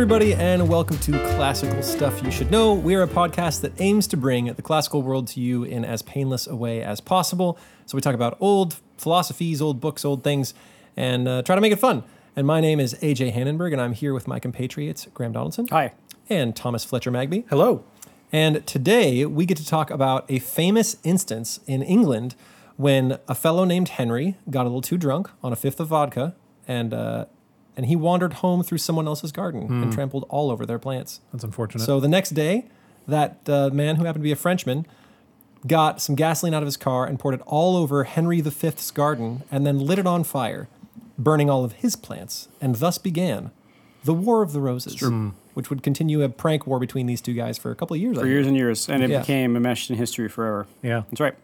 everybody, and welcome to Classical Stuff You Should Know. We're a podcast that aims to bring the classical world to you in as painless a way as possible. So we talk about old philosophies, old books, old things, and uh, try to make it fun. And my name is AJ Hanenburg, and I'm here with my compatriots, Graham Donaldson. Hi. And Thomas Fletcher Magbee. Hello. And today we get to talk about a famous instance in England when a fellow named Henry got a little too drunk on a fifth of vodka and uh, and he wandered home through someone else's garden and trampled all over their plants. That's unfortunate. So the next day, that uh, man who happened to be a Frenchman got some gasoline out of his car and poured it all over Henry V's garden and then lit it on fire, burning all of his plants. And thus began the War of the Roses, which would continue a prank war between these two guys for a couple of years. I For think. years and years, and it Yeah. became enmeshed in history forever. yeah. That's right.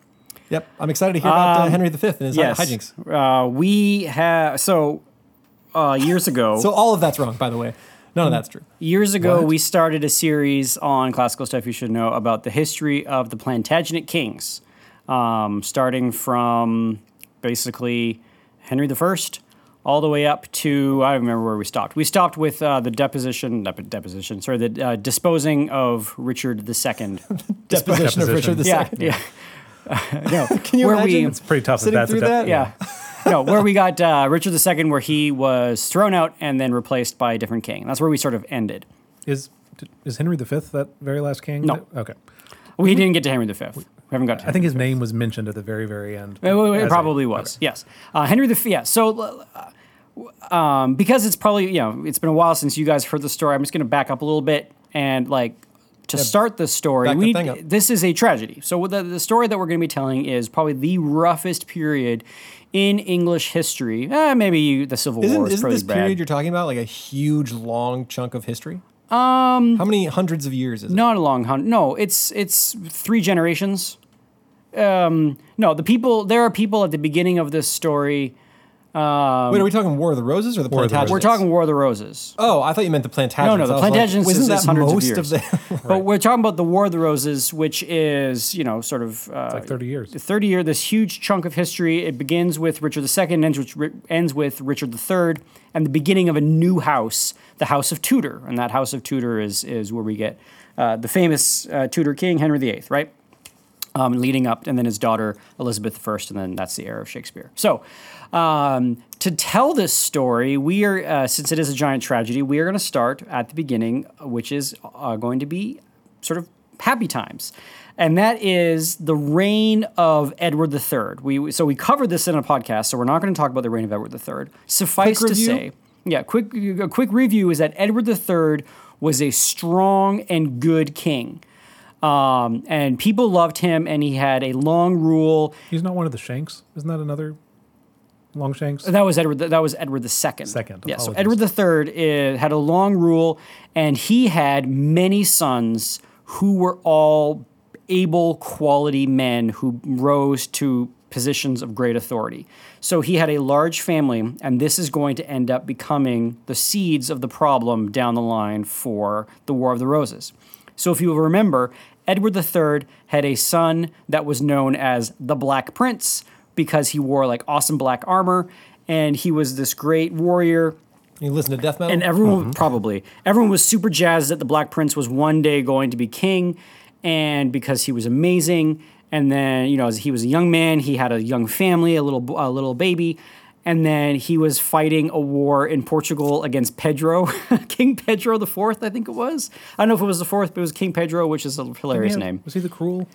Yep, I'm excited to hear about uh, Um, Henry V and his yes. hijinks. Uh, we have so uh, years ago. So all of that's wrong, by the way. None of that's true. years ago, What? we started a series on classical stuff you should know about the history of the Plantagenet kings, um, starting from basically Henry I all the way up to I don't remember where we stopped. We stopped with uh, the deposition, not deposition, sorry, the uh, disposing of Richard II. Deposition of Richard Deposition. II. yeah, yeah. no, Can you where imagine? we It's pretty tough. if Sitting that's through a de- that? yeah. no, where we got uh, Richard II, where he was thrown out and then replaced by a different king. That's where we sort of ended. Is is Henry V that very last king? No. Okay. We didn't get to Henry V. We haven't got to I think his name was mentioned at the very very end. It, it as a- probably was. Yes, uh, Henry the yeah. So, uh, um, because it's probably you know it's been a while since you guys heard the story, I'm just going to back up a little bit and like to start the story. the We this is a tragedy. So the the story that we're going to be telling is probably the roughest period in English history. Eh, maybe the Civil Isn't, War is isn't this bad. period you're talking about like a huge, long chunk of history? Um, How many hundreds of years is it? Not a long hunt. No, it's it's three generations. Um, no, the people. There are people at the beginning of this story. Wait, are we talking War of the Roses or the War of the Plantagenets? We're talking War of the Roses. Oh, I thought you meant the Plantagenets. No, no, the I was like, Plantagenets isn't is, hundreds most of years. the? But we're talking about the War of the Roses, which is you know sort of uh, like 30 years. 30 year, this huge chunk of history. It begins with Richard II and ends with, ends with Richard III, and the beginning of a new house, the House of Tudor. And that House of Tudor is, is where we get uh, the famous uh, Tudor king, Henry VIII, right? Um, leading up, and then his daughter, Elizabeth I, and then that's the era of Shakespeare. So, um, to tell this story, we are, uh, since it is a giant tragedy, we are going to start at the beginning, which is uh, going to be sort of happy times. And that is the reign of Edward III. We so we covered this in a podcast, so we're not going to talk about the reign of Edward III. Suffice Quick to review? say, yeah, quick a quick review is that Edward III was a strong and good king. Um, and people loved him, and he had a long rule. He's not one of the Shanks. Isn't that another Longshanks? That was Edward. That was Edward II. Second, Yeah. So. Edward III uh, had a long rule, and he had many sons who were all able, quality men who rose to positions of great authority. So he had a large family, and this is going to end up becoming the seeds of the problem down the line for the War of the Roses. So if you remember, Edward III had a son that was known as the Black Prince because he wore like awesome black armor and he was this great warrior You listen to death metal. and everyone mm-hmm. probably everyone was super jazzed that the Black Prince was one day going to be king, and because he was amazing. And then you know, as he was a young man, he had a young family, a little a little baby, and then he was fighting a war in Portugal against Pedro, King Pedro the Fourth, I think it was. I don't know if it was the fourth, but it was King Pedro, which is a hilarious Yeah, name. Was he the cruel?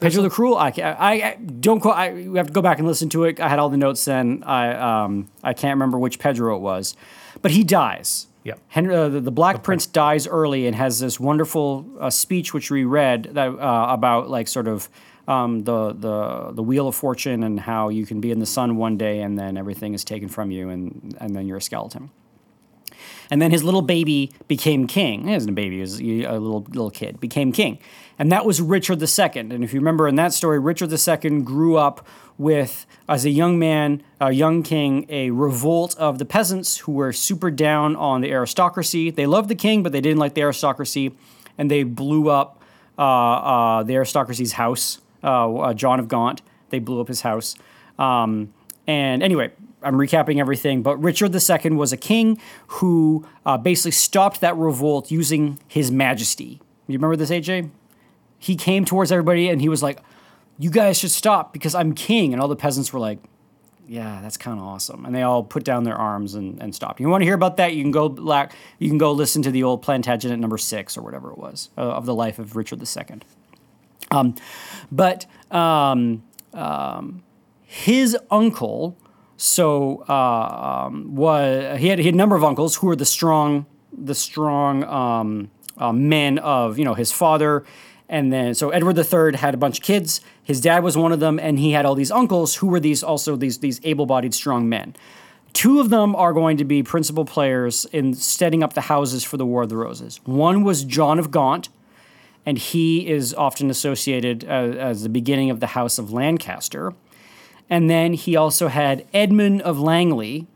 Pedro the Cruel. I, I, I don't. Quote, I we have to go back and listen to it. I had all the notes then. I um I can't remember which Pedro it was, but he dies. Yeah. Henry, uh, the, the Black Prince dies early and has this wonderful uh, speech which we read that uh, about like sort of um, the the the wheel of fortune and how you can be in the sun one day and then everything is taken from you and and then you're a skeleton. And then his little baby became king. He wasn't a baby; he was a little little kid. Became king, and that was Richard II. And if you remember in that story, Richard II grew up with, as a young man, a young king, a revolt of the peasants who were super down on the aristocracy. They loved the king, but they didn't like the aristocracy, and they blew up uh, uh, the aristocracy's house. Uh, uh, John of Gaunt. They blew up his house. Um, And anyway, I'm recapping everything, but Richard II was a king who uh, basically stopped that revolt using his majesty. You remember this, AJ? He came towards everybody and he was like, You guys should stop because I'm king. And all the peasants were like, yeah, that's kind of awesome. And they all put down their arms and, and stopped. You want to hear about that? You can go black. You can go listen to the old Plantagenet number six or whatever it was uh, of the life of Richard II. Um, but um, um, his uncle, so uh, um, was he had he had a number of uncles who were the strong the strong um, uh, men of you know his father. And then, so Edward III had a bunch of kids. His dad was one of them, and he had all these uncles who were these also these these able-bodied, strong men. Two of them are going to be principal players in setting up the houses for the War of the Roses. One was John of Gaunt, and he is often associated uh, as the beginning of the House of Lancaster. And then he also had Edmund of Langley,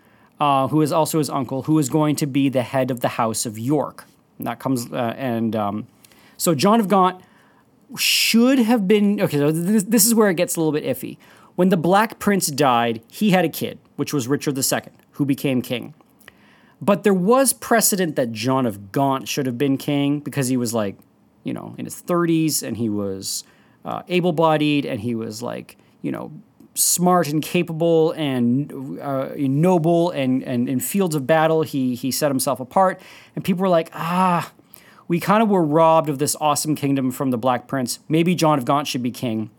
uh, who is also his uncle, who is going to be the head of the House of York. And that comes uh, and um, so John of Gaunt should have been okay. So this, this is where it gets a little bit iffy. When the Black Prince died, he had a kid, which was Richard II, who became king. But there was precedent that John of Gaunt should have been king because he was like, you know, in his 30s and he was uh, able bodied and he was like, you know, smart and capable and uh, noble and, and in fields of battle, he, he set himself apart. And people were like, ah, we kind of were robbed of this awesome kingdom from the Black Prince. Maybe John of Gaunt should be king.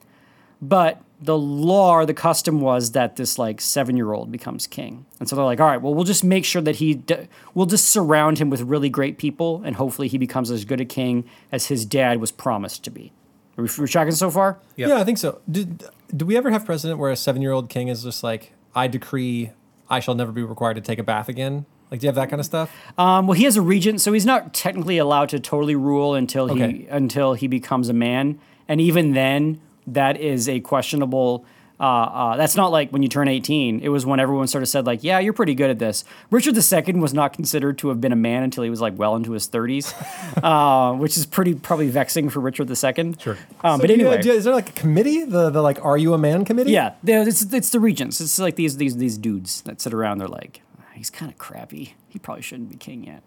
But the law or the custom was that this like seven year old becomes king. And so they're like, all right, well, we'll just make sure that he, d- we'll just surround him with really great people and hopefully he becomes as good a king as his dad was promised to be. Are we, we tracking so far? Yep. Yeah, I think so. Did do we ever have precedent where a seven-year-old king is just like, I decree, I shall never be required to take a bath again? Like, do you have that kind of stuff? Um, well, he has a regent, so he's not technically allowed to totally rule until he Okay. until he becomes a man, and even then, that is a questionable. Uh, uh, that's not like when you turn 18. It was when everyone sort of said like, "Yeah, you're pretty good at this." Richard II was not considered to have been a man until he was like well into his 30s, uh, which is pretty probably vexing for Richard II. Sure. Um, So but anyway, you- is there like a committee? The the like, are you a man committee? yeah, it's, it's the regents. It's like these these these dudes that sit around. They're like, he's kind of crappy. He probably shouldn't be king yet.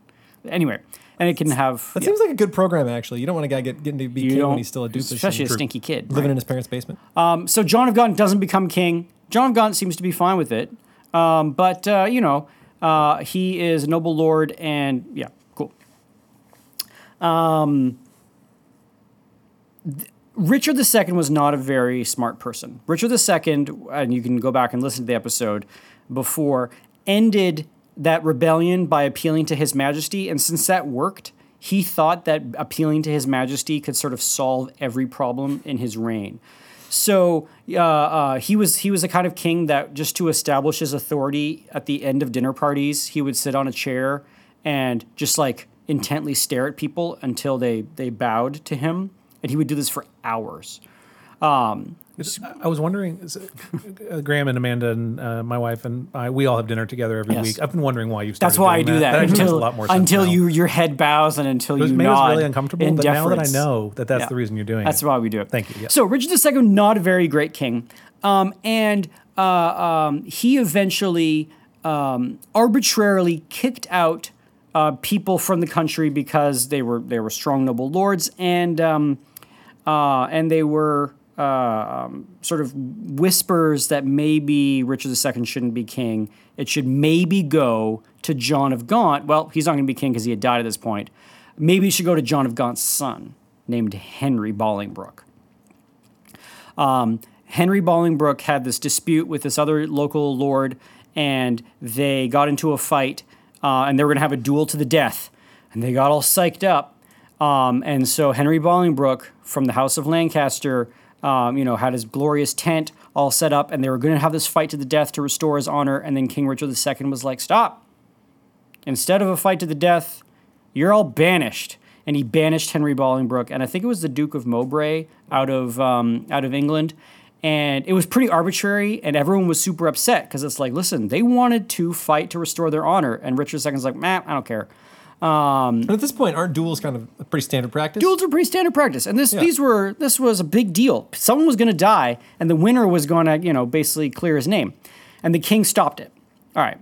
Anyway, and it can have. That yeah. seems like a good program. Actually, you don't want a guy get getting to be You king when he's still a doofus, especially a stinky kid. living right? in his parents' basement. Um, so John of Gaunt doesn't become king. John of Gaunt seems to be fine with it, um, but uh, you know uh, he is a noble lord, and yeah, cool. Um, th- Richard II was not a very smart person. Richard II, and you can go back and listen to the episode before, ended that rebellion by appealing to His Majesty, and since that worked, he thought that appealing to His Majesty could sort of solve every problem in his reign. So uh, uh, he was he was a kind of king that just to establish his authority at the end of dinner parties, he would sit on a chair and just like intently stare at people until they they bowed to him, and he would do this for hours. It's- I was wondering, uh, Graham and Amanda and uh, my wife and I, we all have dinner together every Yes. week. I've been wondering why you started That's why I do that, That until a lot more until you your head bows and until It was- you made us nod really uncomfortable, but now that I know that that's Yeah. the reason you're doing That's it. That's why we do it. Thank you, yeah. So Richard II, not a very great king, um, and uh, um, he eventually um, arbitrarily kicked out uh, people from the country because they were they were strong noble lords and um, uh, and they were um, sort of whispers that maybe Richard II shouldn't be king. It should maybe go to John of Gaunt. Well, he's not going to be king because he had died at this point. Maybe it should go to John of Gaunt's son, named Henry Bolingbroke. Um, Henry Bolingbroke had this dispute with this other local lord, and they got into a fight, uh, and they were going to have a duel to the death. And they got all psyched up. Um, and so Henry Bolingbroke from the House of Lancaster, um, you know, had his glorious tent all set up, and they were going to have this fight to the death to restore his honor. And then King Richard II was like, "Stop! Instead of a fight to the death, you're all banished." And he banished Henry Bolingbroke, and I think it was the Duke of Mowbray out of um, out of England. And it was pretty arbitrary, and everyone was super upset because it's like, listen, they wanted to fight to restore their honor, and Richard II's like, man, I don't care. And at this point, aren't duels kind of a pretty standard practice? Duels are pretty standard practice, and this Yeah. these were this was a big deal. Someone was going to die, and the winner was going to you know basically clear his name. and the king stopped it. All right,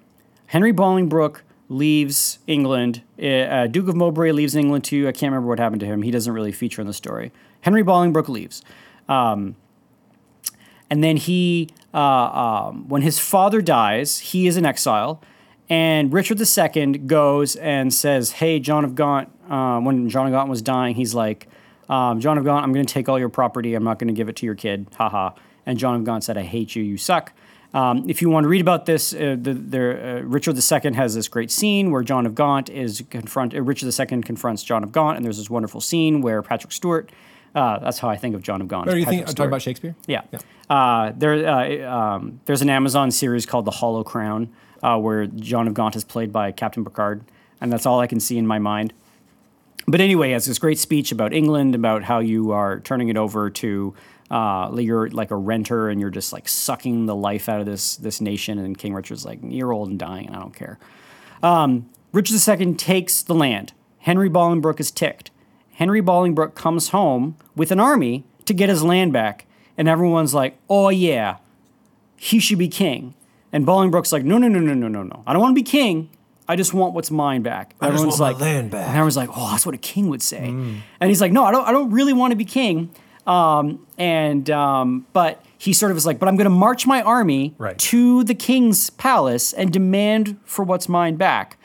Henry Bolingbroke leaves England. Uh, Duke of Mowbray leaves England too. I can't remember what happened to him. He doesn't really feature in the story. Henry Bolingbroke leaves. Um, and then he, uh, um, when his father dies, he is in exile. And Richard II goes and says, Hey, John of Gaunt, uh, when John of Gaunt was dying, he's like, um, John of Gaunt, I'm going to take all your property. I'm not going to give it to your kid. Haha. And John of Gaunt said, I hate you. You suck. Um, if you want to read about this, uh, the, the, uh, Richard II has this great scene where John of Gaunt is confront. Uh, Richard II confronts John of Gaunt, and there's this wonderful scene where Patrick Stewart. Uh, that's how I think of John of Gaunt. You Patrick think I'm talking about Shakespeare? Yeah. Uh, there, uh, um, there's an Amazon series called The Hollow Crown, uh, where John of Gaunt is played by Captain Picard, and that's all I can see in my mind. But anyway, has this great speech about England, about how you are turning it over to uh, you're like a renter, and you're just like sucking the life out of this this nation. And King Richard's like, you're old and dying, and I don't care. Um, Richard II takes the land. Henry Bolingbroke is ticked. Henry Bolingbroke comes home with an army to get his land back, and everyone's like, "Oh yeah, he should be king." And Bolingbroke's like, "No, no, no, no, no, no, no. I don't want to be king. I just want what's mine back." I just everyone's like, land back. And everyone's like, "Oh, that's what a king would say." And he's like, "No, I don't. I don't really want to be king." Um, and um, but he sort of is like, "But I'm going to march my army Right. to the king's palace and demand for what's mine back."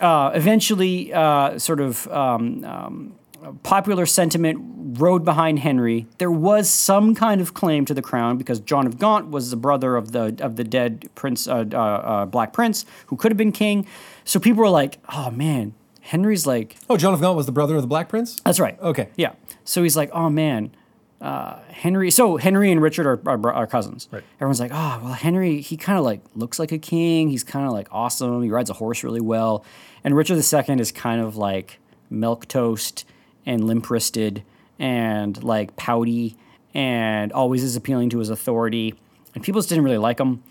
uh, eventually, uh, sort of um, um, popular sentiment rode behind Henry. There was some kind of claim to the crown because John of Gaunt was the brother of the of the dead prince, uh, uh, uh, Black Prince, who could have been king. So people were like, "Oh man, Henry's like Oh, John of Gaunt was the brother of the Black Prince? that's right. Okay. Yeah. So he's like, oh man, uh, Henry. So Henry and Richard are, are, are cousins. Right. Everyone's like, oh well, Henry. He kind of like looks like a king. He's kind of like awesome. He rides a horse really well. And Richard II is kind of like milquetoast and limp wristed and like pouty and always is appealing to his authority. And people just didn't really like him.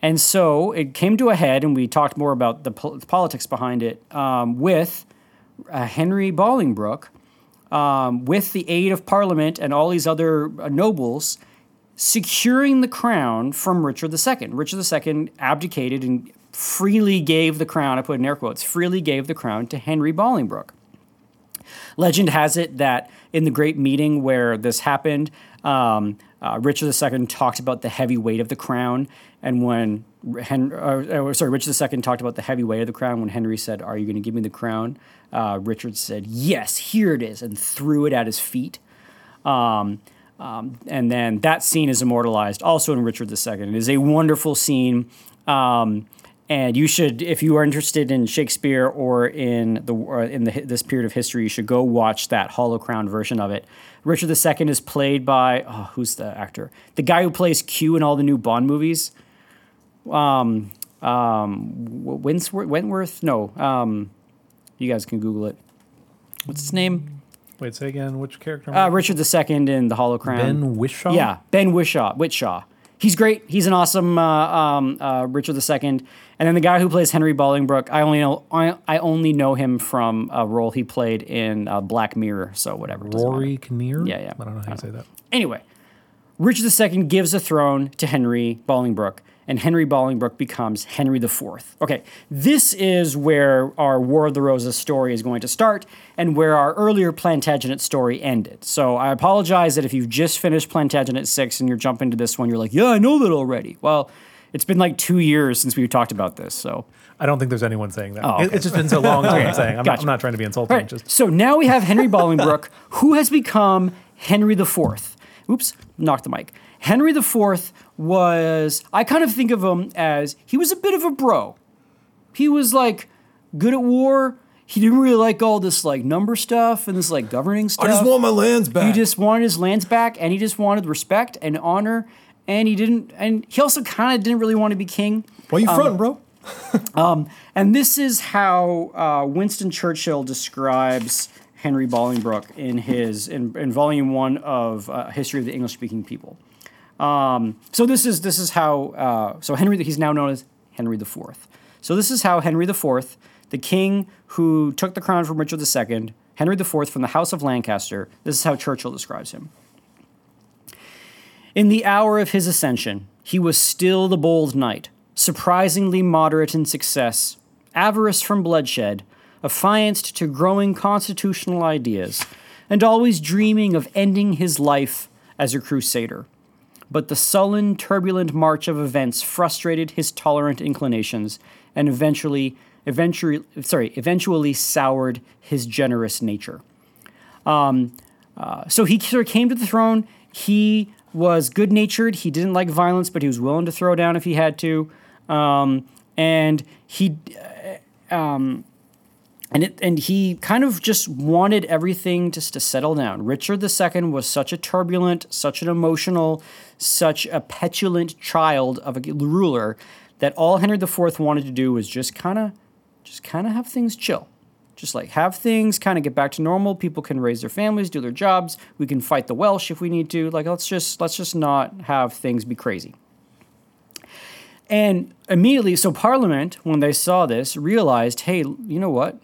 And so it came to a head, and we talked more about the, pol- the politics behind it um, with uh, Henry Bolingbroke, um, with the aid of Parliament and all these other uh, nobles, securing the crown from Richard II. Richard II abdicated and freely gave the crown, I put in air quotes, freely gave the crown to Henry Bolingbroke. Legend has it that in the great meeting where this happened, um, uh, Richard II talked about the heavy weight of the crown, and when Hen- uh, uh, sorry, Richard II talked about the heavy weight of the crown. When Henry said, "Are you going to give me the crown?" Uh, Richard said, "Yes, here it is," and threw it at his feet. Um, um, and then that scene is immortalized also in Richard II. It is a wonderful scene. Um, and you should, if you are interested in Shakespeare or in the or in the, this period of history, you should go watch that Hollow Crown version of it. Richard II is played by oh, who's the actor? The guy who plays Q in all the new Bond movies. Um, um, Winsworth, Wentworth? No. Um, you guys can Google it. What's his name? Wait, say again. Which character? Uh, Richard II in the Hollow Crown. ben Whishaw. Yeah, Ben Whishaw. Whitshaw. He's great. He's an awesome uh, um, uh, Richard II. And then the guy who plays Henry Bolingbroke, I only know I, I only know him from a role he played in uh, Black Mirror. So whatever. it doesn't matter. Rory Kinnear. Yeah, yeah. I don't know how to say that. Anyway, Richard II gives a throne to Henry Bolingbroke, and Henry Bolingbroke becomes Henry IV. Okay, this is where our War of the Roses story is going to start, and where our earlier Plantagenet story ended. So I apologize that if you've just finished Plantagenet 6 and you're jumping to this one, you're like, yeah, I know that already. Well, it's been like two years since we talked about this, so. I don't think there's anyone saying that. Oh, It- okay. It's just been so long. What I'm saying. I'm, not, I'm not trying to be insulting. Right. Just So now we have Henry Bolingbroke, who has become Henry IV. Oops, knocked the mic. Henry IV was, I kind of think of him as, he was a bit of a bro. He was like good at war. He didn't really like all this like number stuff and this like governing stuff. I just want my lands back. He just wanted his lands back, and he just wanted respect and honor. And he didn't, and he also kind of didn't really want to be king. Why you fronting, bro? And this is how uh, Winston Churchill describes Henry Bolingbroke in his in, in volume one of uh, History of the English Speaking People. Um, so this is this is how uh, so Henry he's now known as Henry IV. So this is how Henry IV, the king who took the crown from Richard II, Henry IV from the House of Lancaster. This is how Churchill describes him. In the hour of his ascension, he was still the bold knight, surprisingly moderate in success, avarice from bloodshed, affianced to growing constitutional ideas, and always dreaming of ending his life as a crusader. But the sullen, turbulent march of events frustrated his tolerant inclinations and eventually, eventually, sorry, eventually soured his generous nature. Um, uh, so he sort of came to the throne. He was good natured. He didn't like violence, but he was willing to throw down if he had to. Um, and he, uh, um, and it, and he kind of just wanted everything just to settle down. Richard II was such a turbulent, such an emotional, such a petulant child of a ruler that all Henry IV wanted to do was just kind of, just kind of have things chill. Just like have things kind of get back to normal. People can raise their families do their jobs. We can fight the welsh if we need to. Like let's just let's just not have things be crazy. And immediately so parliament when they saw this realized hey you know what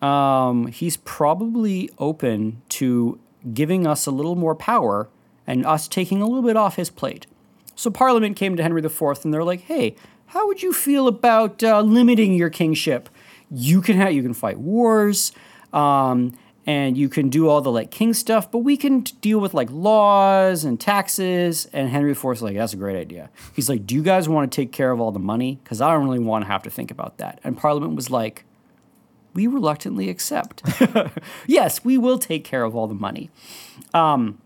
um, he's probably open to giving us a little more power and us taking a little bit off his plate. So parliament came to henry iv and they're like hey how would you feel about uh, limiting your kingship? You can have you can fight wars um, and you can do all the like king stuff but we can t- deal with like laws and taxes. And henry is like that's a great idea. He's like do you guys want to take care of all the money? Because i don't really want to have to think about that. And parliament was like we reluctantly accept yes we will take care of all the money um,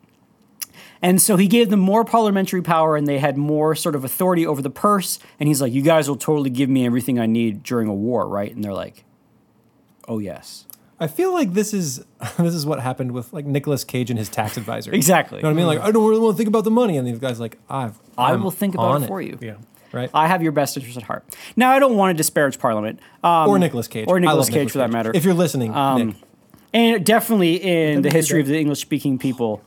and so he gave them more parliamentary power and they had more sort of authority over the purse. And he's like, You guys will totally give me everything I need during a war, right? And they're like, Oh, yes. I feel like this is this is what happened with like Nicolas Cage and his tax advisor. Exactly. You know what I mean? Like, I don't really want to think about the money, and these guys like, I've I I'm will think about on it for you. Yeah. Right. I have your best interest at heart. Now, I don't want to disparage Parliament. Um, or Nicolas Cage. Or I Nicolas love Cage, Nicolas for that matter. If you're listening, Nick. And definitely in the history of the English speaking people,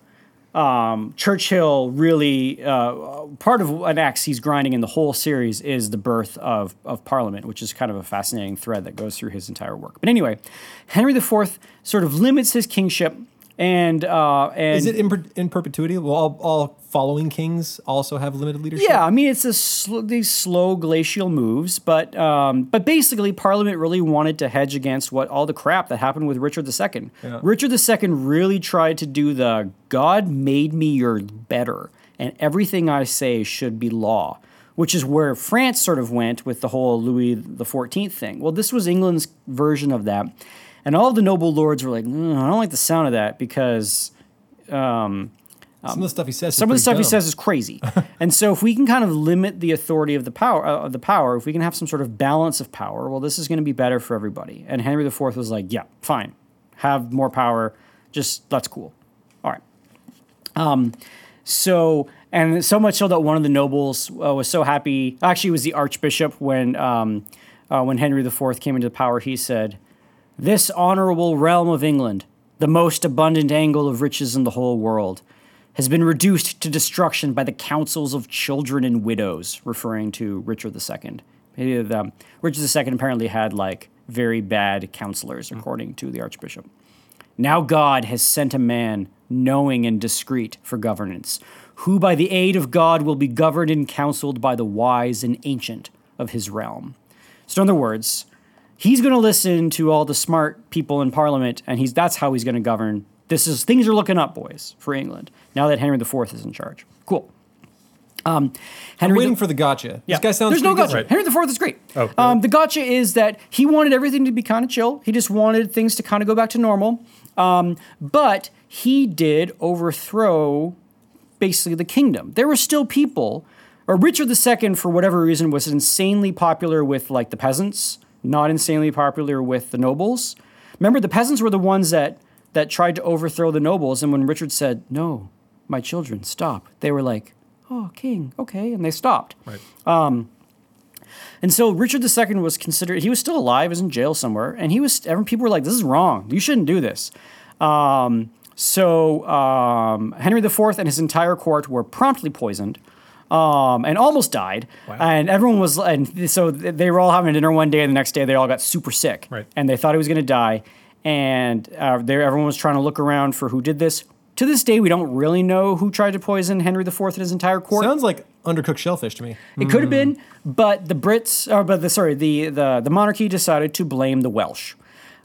um, Churchill really, uh, part of an axe he's grinding in the whole series is the birth of, of Parliament, which is kind of a fascinating thread that goes through his entire work. But anyway, Henry IV sort of limits his kingship and. Uh, and Is it in, per- in perpetuity? Will all, all following kings also have limited leadership? Yeah, I mean it's a sl- these slow glacial moves, but um, but basically Parliament really wanted to hedge against what all the crap that happened with Richard II. Yeah. Richard II really tried to do the God made me your better, and everything I say should be law, which is where France sort of went with the whole Louis XIV thing. Well, this was England's version of that, and all the noble lords were like, "Mm, I don't like the sound of that because. Some of the stuff he says. is some of the stuff he says is crazy. and so if we can kind of limit the authority of the power uh, of the power, if we can have some sort of balance of power, well this is going to be better for everybody. And Henry IV was like, yeah, fine. Have more power. Just that's cool. All right. Um so and so much so that one of the nobles uh, was so happy. Actually, it was the archbishop when um, uh, when Henry IV came into power. He said, "This honorable realm of England, the most abundant angle of riches in the whole world, has been reduced to destruction by the counsels of children and widows," referring to Richard II. Maybe the, um, Richard II apparently had like very bad counselors, mm. according to the archbishop. Now God has sent a man knowing and discreet for governance, who by the aid of God will be governed and counseled by the wise and ancient of his realm. So, in other words, he's going to listen to all the smart people in Parliament, and he's that's how he's going to govern. This is things are looking up, boys, for England now that Henry IV is in charge. Cool. Um, I'm Henry waiting the- for the gotcha. yeah. This guy sounds There's no gotcha. good. Henry IV is great. Oh, really? um, the gotcha is that he wanted everything to be kind of chill. He just wanted things to kind of go back to normal. Um, but he did overthrow basically the kingdom. There were still people, or Richard II, for whatever reason, was insanely popular with like the peasants, not insanely popular with the nobles. Remember, the peasants were the ones that that tried to overthrow the nobles, and when Richard said, "No, my children, stop," they were like, "Oh, king, okay," and they stopped. Right. And so Richard II was considered, he was still alive, he was in jail somewhere, and he was, people were like, this is wrong. You shouldn't do this. Um, so um, Henry IV and his entire court were promptly poisoned um, and almost died. Wow. And everyone was, and so they were all having dinner one day, and the next day they all got super sick. Right. And they thought he was going to die. And uh, they, everyone was trying to look around for who did this. to this day, we don't really know who tried to poison Henry IV and his entire court. Sounds like undercooked shellfish to me. It could have been, but the Brits, or but the sorry, the the the monarchy decided to blame the Welsh.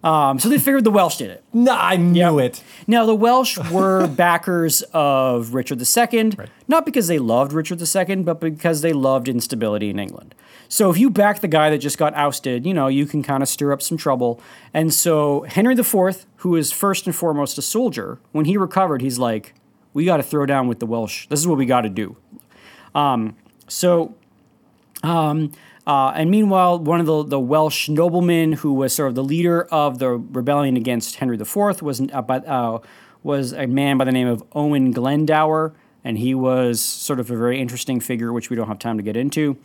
Um, so they figured the Welsh did it. Nah, I knew it. Now the Welsh were backers of Richard II, not because they loved Richard II, but because they loved instability in England. So if you back the guy that just got ousted, you know you can kind of stir up some trouble. And so Henry IV, who is first and foremost a soldier, when he recovered, he's like, "We got to throw down with the Welsh. This is what we got to do." Um, so um, uh, and meanwhile, one of the, the Welsh noblemen who was sort of the leader of the rebellion against Henry IV was, uh, uh, was a man by the name of Owen Glendower, and he was sort of a very interesting figure, which we don't have time to get into.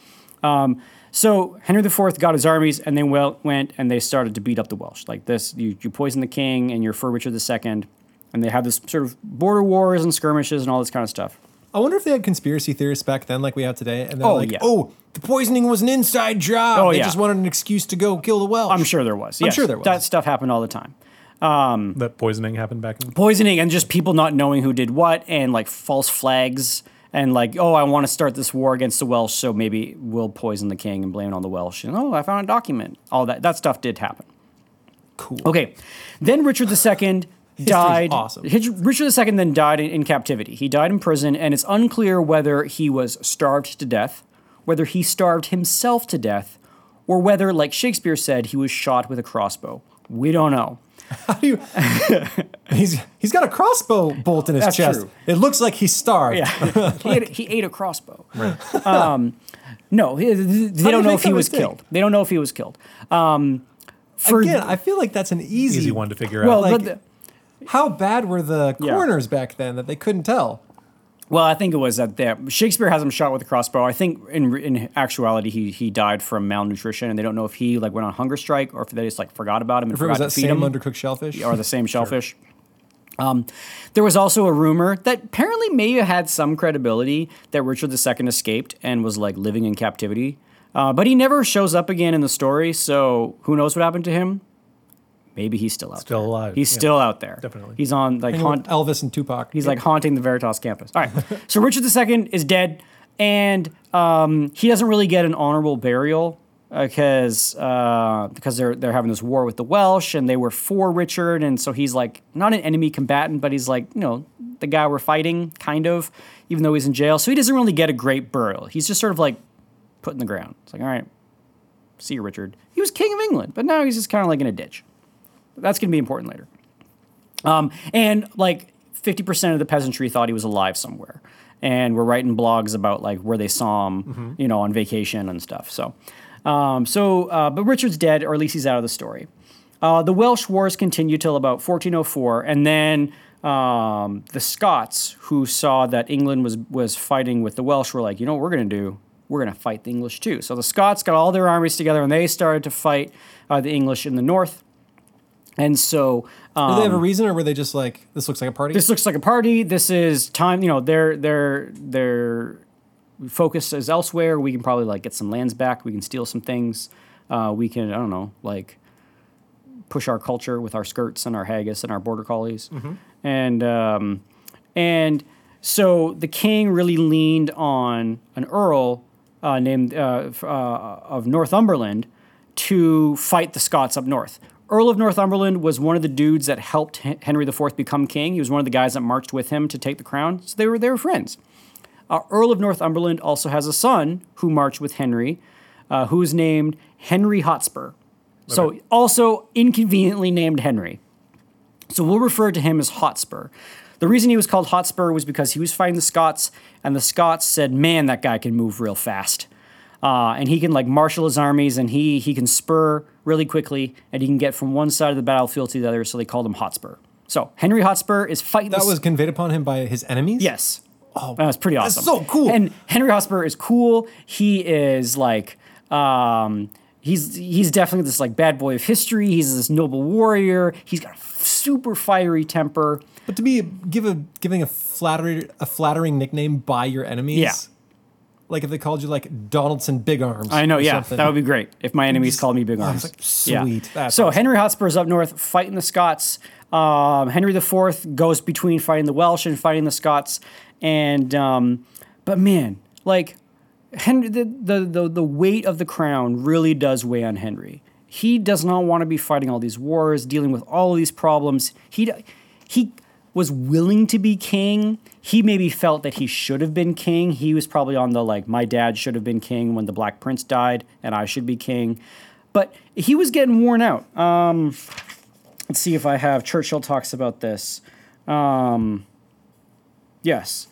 Um, so Henry IV got his armies, and they well, went and they started to beat up the Welsh. Like this, you, you poison the king, and you're for Richard II, and they have this sort of border wars and skirmishes and all this kind of stuff. I wonder if they had conspiracy theorists back then, like we have today, and they're Oh, like, yeah. "Oh, the poisoning was an inside job. Oh, they yeah. just wanted an excuse to go kill the Welsh." I'm sure there was. I'm sure there was. That stuff happened all the time. Um, that poisoning happened back in. poisoning and just people not knowing who did what and like false flags and like oh i want to start this war against the welsh so maybe we'll poison the king and blame it on the welsh. And oh i found a document. All that that stuff did happen. Cool. okay then richard ii died. awesome. Richard ii then died in, in captivity. He died in prison and it's unclear whether he was starved to death whether he starved himself to death or whether like shakespeare said he was shot with a crossbow. We don't know How do you? he's he's got a crossbow bolt in his That's chest. true. It looks like he's starved. Yeah, he, ate, he ate a crossbow. Um, no, he- they do don't know if he was mistake? killed. They don't know if he was killed. Um, for Again, I feel like that's an easy. Easy one to figure well, out. like- the- How bad were the Yeah. coroners back then that they couldn't tell? Well, I think it was that there, Shakespeare has him shot with a crossbow. I think in in actuality he he died from malnutrition, and they don't know if he like went on hunger strike or if they just like forgot about him and If it forgot was to that feed same him. undercooked shellfish, or the same shellfish. Um, there was also a rumor that apparently may have had some credibility that Richard II escaped and was like living in captivity. Uh, but he never shows up again in the story, so who knows what happened to him? Maybe he's still out Still there. alive, He's yeah. still out there. Definitely. He's on like haunt, Elvis and Tupac. He's like haunting the Veritas campus. All right. so Richard II is dead, and um, he doesn't really get an honorable burial because uh, because they're they're having this war with the Welsh, and they were for Richard, and so he's like not an enemy combatant, but he's like you know the guy we're fighting, kind of, even though he's in jail. So he doesn't really get a great burial. He's just sort of like put in the ground. It's like all right, see you, Richard. He was king of England, but now he's just kind of like in a ditch. That's going to be important later. Um, and like 50% of the peasantry thought he was alive somewhere. And we're writing blogs about like where they saw him, you know, on vacation and stuff. So, um, so, uh, but Richard's dead, or at least he's out of the story. Uh, the Welsh wars continued till about 1404, and then um, the Scots, who saw that England was was fighting with the Welsh, were like, you know what we're going to do? We're going to fight the English too. So the Scots got all their armies together, and they started to fight uh, the English in the north. And so, um, Did they have a reason, or were they just like, "This looks like a party"? this looks like a party. This is time. You know, their their their focus is elsewhere. We can probably like get some lands back. We can steal some things. Uh, we can I don't know like push our culture with our skirts and our haggis and our border collies, and um, and so the king really leaned on an earl uh, named uh, uh, of Northumberland to fight the Scots up north. Earl of Northumberland was one of the dudes that helped Henry IV become king. He was one of the guys that marched with him to take the crown. So they were they were friends. Uh, Earl of Northumberland also has a son who marched with Henry, uh, who is named Henry Hotspur. So also inconveniently named Henry. So we'll refer to him as Hotspur. The reason he was called Hotspur was because he was fighting the Scots, and the Scots said, "Man, that guy can move real fast, uh, and he can like marshal his armies, and he he can spur really quickly, and he can get from one side of the battlefield to the other." So they called him Hotspur. So Henry Hotspur is fighting. that was conveyed upon him by his enemies. Yes. Oh, that was pretty that's awesome. so cool. And Henry Hotspur is cool. He is like, um, he's he's definitely this like bad boy of history. He's this noble warrior. He's got a super fiery temper. But to be give a giving a flattering a flattering nickname by your enemies. Yeah. Like if they called you like Donaldson Big Arms. I know, yeah, something. that would be great if my enemies called me Big I Arms. like, sweet, that's so awesome. Henry Hotspur is up north fighting the Scots. Um, Henry IV goes between fighting the Welsh and fighting the Scots, and um, but man, like Henry, the, the the the weight of the crown really does weigh on Henry. He does not want to be fighting all these wars, dealing with all of these problems. He he was willing to be king. He maybe felt that he should have been king. He was probably on the like, my dad should have been king when the Black Prince died, and I should be king. But he was getting worn out. Um, let's see if I have Churchill talks about this. Um, yes.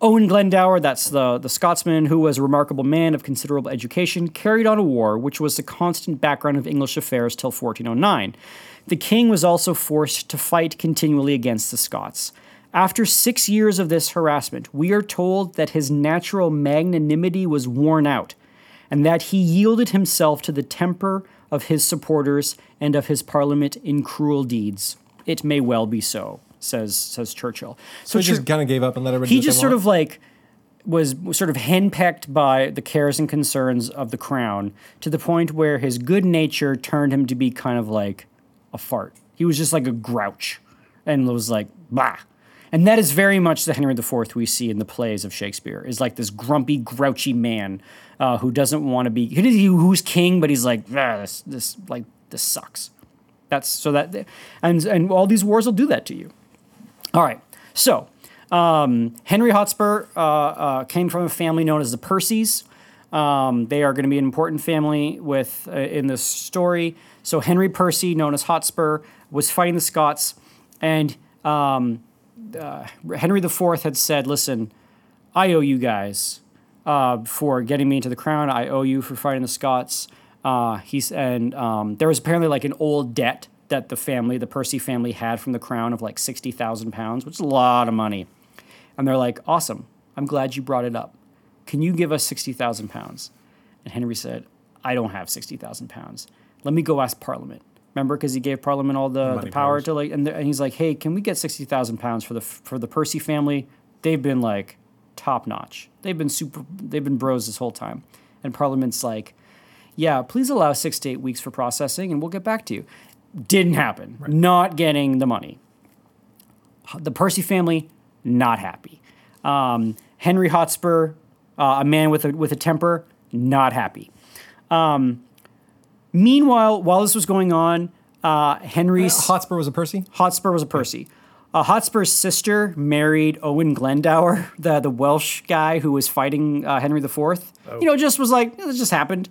Owen Glendower, that's the, the Scotsman who was a remarkable man of considerable education, carried on a war which was the constant background of English affairs till 1409. The king was also forced to fight continually against the Scots. After six years of this harassment, we are told that his natural magnanimity was worn out, and that he yielded himself to the temper of his supporters and of his parliament in cruel deeds. It may well be so, says says Churchill. So he Chur- just kind of gave up and let everybody. he do what they just sort want? of like was sort of henpecked by the cares and concerns of the crown to the point where his good nature turned him to be kind of like a fart. He was just like a grouch and was like, bah. And that is very much the Henry IV we see in the plays of Shakespeare, is like this grumpy, grouchy man uh, who doesn't want to be, who's king, but he's like, ah, this, this, like, this sucks. That's so that, and, and all these wars will do that to you. All right. So, um, Henry Hotspur uh, uh, came from a family known as the Percys. Um, they are going to be an important family with uh, in this story. So Henry Percy, known as Hotspur, was fighting the Scots, and um, uh, Henry IV had said, "Listen, I owe you guys uh, for getting me into the crown. I owe you for fighting the Scots." Uh, he's and um, there was apparently like an old debt that the family, the Percy family, had from the crown of like sixty thousand pounds, which is a lot of money. And they're like, "Awesome! I'm glad you brought it up. Can you give us sixty thousand pounds?" And Henry said, "I don't have sixty thousand pounds. Let me go ask Parliament." Remember, because he gave Parliament all the, the power powers. to like, and, the- and he's like, "Hey, can we get sixty thousand pounds for the for the Percy family? They've been like top notch. They've been super. They've been bros this whole time." And Parliament's like, "Yeah, please allow six to eight weeks for processing, and we'll get back to you." Didn't happen. Not getting the money. The Percy family not happy. Um, Henry Hotspur, uh, a man with a with a temper, not happy. Um, meanwhile, while this was going on, uh, Henry's Hotspur was a Percy. Hotspur was a Percy. Uh, Hotspur's sister married Owen Glendower, the the Welsh guy who was fighting uh, Henry IV. You know, just was like, "Yeah, this just happened.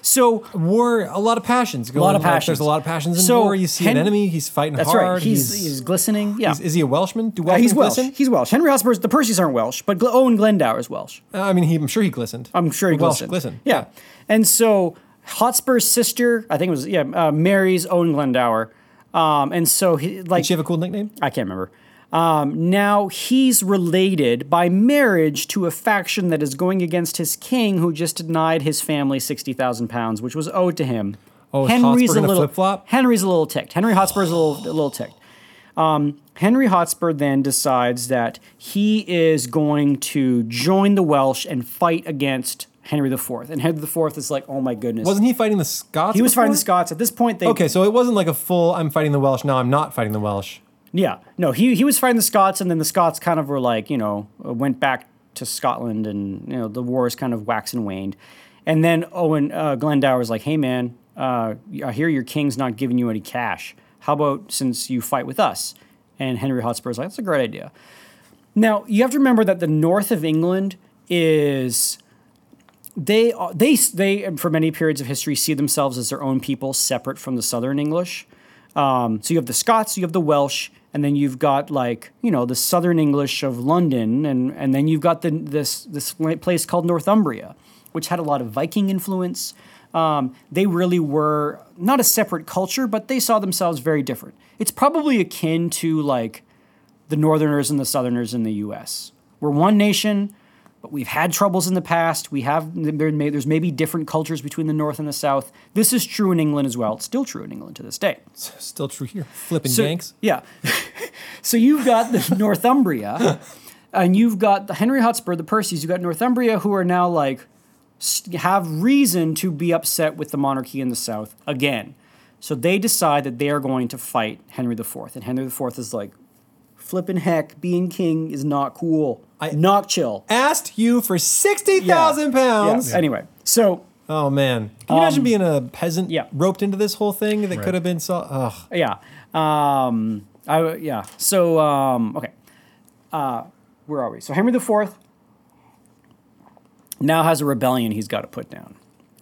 So War, a lot of passions. Going, lot of passions. there's a lot of passions in So, war. You see Hen- an enemy, he's fighting that's hard. right. He's, he's glistening. Yeah. is, he a Welshman? Do Uh, Welshmen he's Welsh. glisten? He's Welsh. Henry Hotspur's the Percys aren't Welsh, but Gl- Owen Glendower is Welsh. Uh, I mean, he, I'm sure he glistened. I'm sure he Welsh glistened. glisten. Yeah. And so Hotspur's sister, I think it was yeah, uh, marries Owen Glendower. Um, and so he like Did she have a cool nickname? I can't remember. Um, now he's related by marriage to a faction that is going against his king, who just denied his family sixty thousand pounds, which was owed to him. Oh, Hotspur gonna little flip-flop? Henry's a little ticked. Henry Hotspur's a little a little ticked. Um, Henry Hotspur then decides that he is going to join the Welsh and fight against Henry IV. And Henry IV is like, oh my goodness. Wasn't he fighting the Scots? he was fighting the Scots. At this point, they Okay, so it wasn't like a full. I'm fighting the Welsh. Now I'm not fighting the Welsh. Yeah, no, he he was fighting the Scots, and then the Scots kind of were like, you know, went back to Scotland, and you know, the wars kind of waxed and waned. And then Owen uh, Glendower was like, "Hey, man, uh, I hear your king's not giving you any cash. How about since you fight with us?" And Henry Hotspur was like, "That's a great idea." Now you have to remember that the north of England is they they they for many periods of history see themselves as their own people, separate from the Southern English. Um, so you have the Scots, you have the Welsh, and then you've got like you know the Southern English of London, and and then you've got the this this place called Northumbria, which had a lot of Viking influence. Um, they really were not a separate culture, but they saw themselves very different. It's probably akin to like the Northerners and the Southerners in the U.S. We're one nation, but we've had troubles in the past. We have there may, there's maybe different cultures between the North and the South. This is true in England as well. It's still true in England to this day. Still true here. Flipping So, Yanks. Yeah. so you've got the Northumbria. and you've got the Henry Hotspur, the Percys, you've got Northumbria, who are now like have reason to be upset with the monarchy in the south again. So they decide that they are going to fight Henry IV, and Henry IV is like, flipping heck, being king is not cool, I- not chill. Asked you for sixty thousand pounds. Yeah. Anyway, so Oh man, can you imagine being a peasant Um, yeah. roped into this whole thing that Right. could have been so? Ugh. yeah, um, I yeah. So um, okay, uh, where are we? So Henry IV now has a rebellion he's got to put down.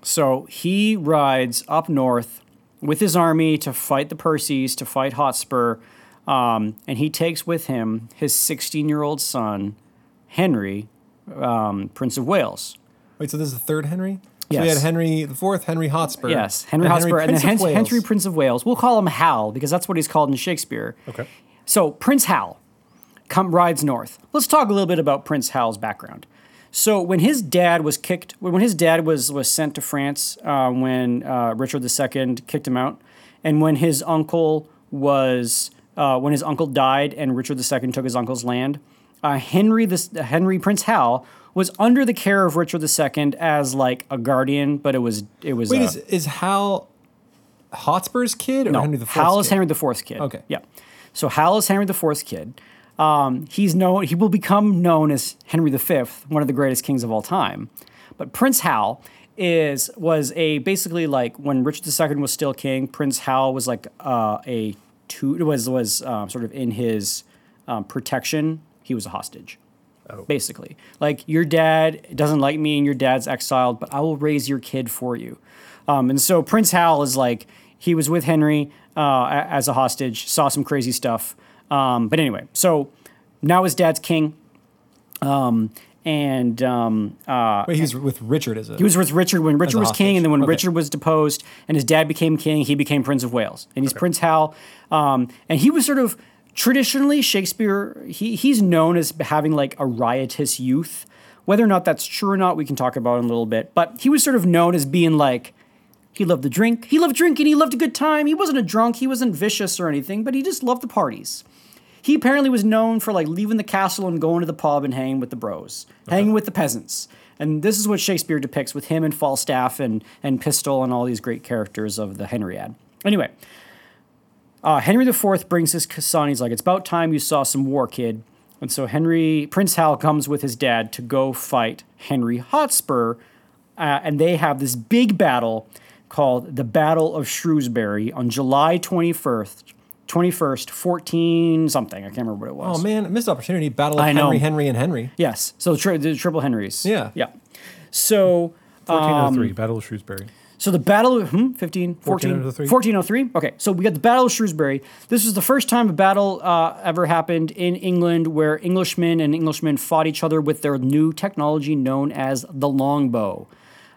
So he rides up north with his army to fight the Percys, to fight Hotspur, um, and he takes with him his 16-year-old son, Henry, um, Prince of Wales. Wait, so this is the third Henry? So we had Henry the Fourth, Henry Hotspur. Yes, Henry and Hotspur, and then Hen- Wales. Henry Prince of Wales. We'll call him Hal because that's what he's called in Shakespeare. Okay. So Prince Hal come rides north. Let's talk a little bit about Prince Hal's background. So when his dad was kicked, when his dad was was sent to France, uh, when uh, Richard II kicked him out, and when his uncle was uh, when his uncle died and Richard II took his uncle's land, uh, Henry this Henry Prince Hal was under the care of Richard II as like a guardian, but it was it was Wait, uh, is, is Hal Hotspur's kid or no, Henry the Fourth? Hal is Henry the IV's kid. Okay. Yeah. So Hal is Henry the IV's kid. Um, he's known. He will become known as Henry V, one of the greatest kings of all time. But Prince Hal is was a basically like when Richard II was still king. Prince Hal was like uh, a tu- was was um, sort of in his um, protection. He was a hostage. Basically, like your dad doesn't like me and your dad's exiled, but I will raise your kid for you. Um, and so Prince Hal is like he was with Henry uh, as a hostage, saw some crazy stuff. Um, but anyway, so now his dad's king, um, and um, uh, Wait, he was with Richard as a. he was with Richard when Richard was king, and then when Okay. Richard was deposed and his dad became king, he became Prince of Wales, and he's Prince Hal. Um, and he was sort of traditionally Shakespeare. He he's known as having like a riotous youth. Whether or not that's true or not, we can talk about in a little bit. But he was sort of known as being like he loved the drink, he loved drinking, he loved a good time. He wasn't a drunk, he wasn't vicious or anything, but he just loved the parties. He apparently was known for like leaving the castle and going to the pub and hanging with the bros, hanging with the peasants. And this is what Shakespeare depicts with him and Falstaff and, and Pistol and all these great characters of the Henriad. Anyway, uh, Henry IV brings his son. He's like, "It's about time you saw some war, kid." And so Henry Prince Hal comes with his dad to go fight Henry Hotspur, uh, and they have this big battle called the Battle of Shrewsbury on July twenty first, twenty first, fourteen something. I can't remember what it was. oh man, missed opportunity. Battle of I know. Henry, Henry, and Henry. Yes, so the, tri- the triple Henrys. Yeah. yeah. So 1403, Battle of Shrewsbury. So the Battle of hmm, 15, 14, 1403? 1403. Okay, so we got the Battle of Shrewsbury. This was the first time a battle uh, ever happened in England where Englishmen and Englishmen fought each other with their new technology known as the longbow.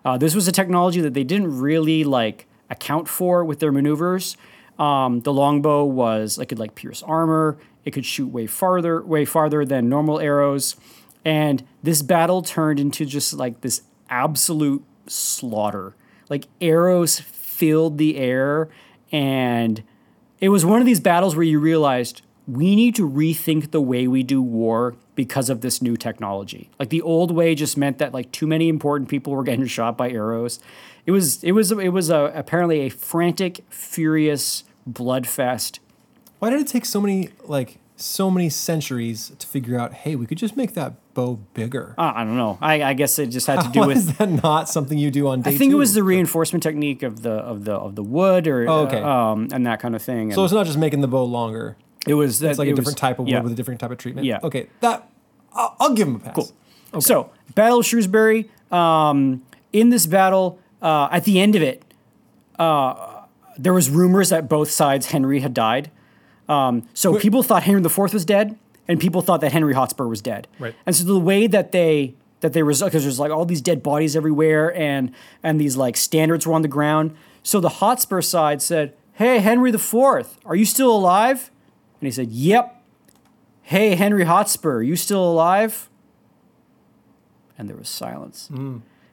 Uh, this was a technology that they didn't really like account for with their maneuvers. Um, the longbow was it could like pierce armor. It could shoot way farther, way farther than normal arrows. And this battle turned into just like this absolute slaughter. Like arrows filled the air, and it was one of these battles where you realized we need to rethink the way we do war because of this new technology. Like the old way just meant that like too many important people were getting shot by arrows. It was it was it was a, apparently a frantic, furious bloodfest. Why did it take so many like so many centuries to figure out? Hey, we could just make that bow bigger. Uh, I don't know. I, I guess it just had to do Why with is that not something you do on day I think two? it was the reinforcement technique of the of the of the wood or Oh, okay. uh, um, and that kind of thing. So And it's not just making the bow longer. it was that It's like it a was- different type of wood yeah. with a different type of treatment. Yeah. Okay, that I'll, I'll give him a pass. Cool. Okay. So Battle of Shrewsbury. Um, in this battle, uh, at the end of it, uh, there was rumors that both sides Henry had died. Um, so people thought Henry IV was dead, and people thought that Henry Hotspur was dead. Right. And so the way that they that they because there's like all these dead bodies everywhere, and and these like standards were on the ground. So the Hotspur side said, "Hey, Henry IV, are you still alive?" And he said, "Yep." Hey, Henry Hotspur, are you still alive? And there was silence.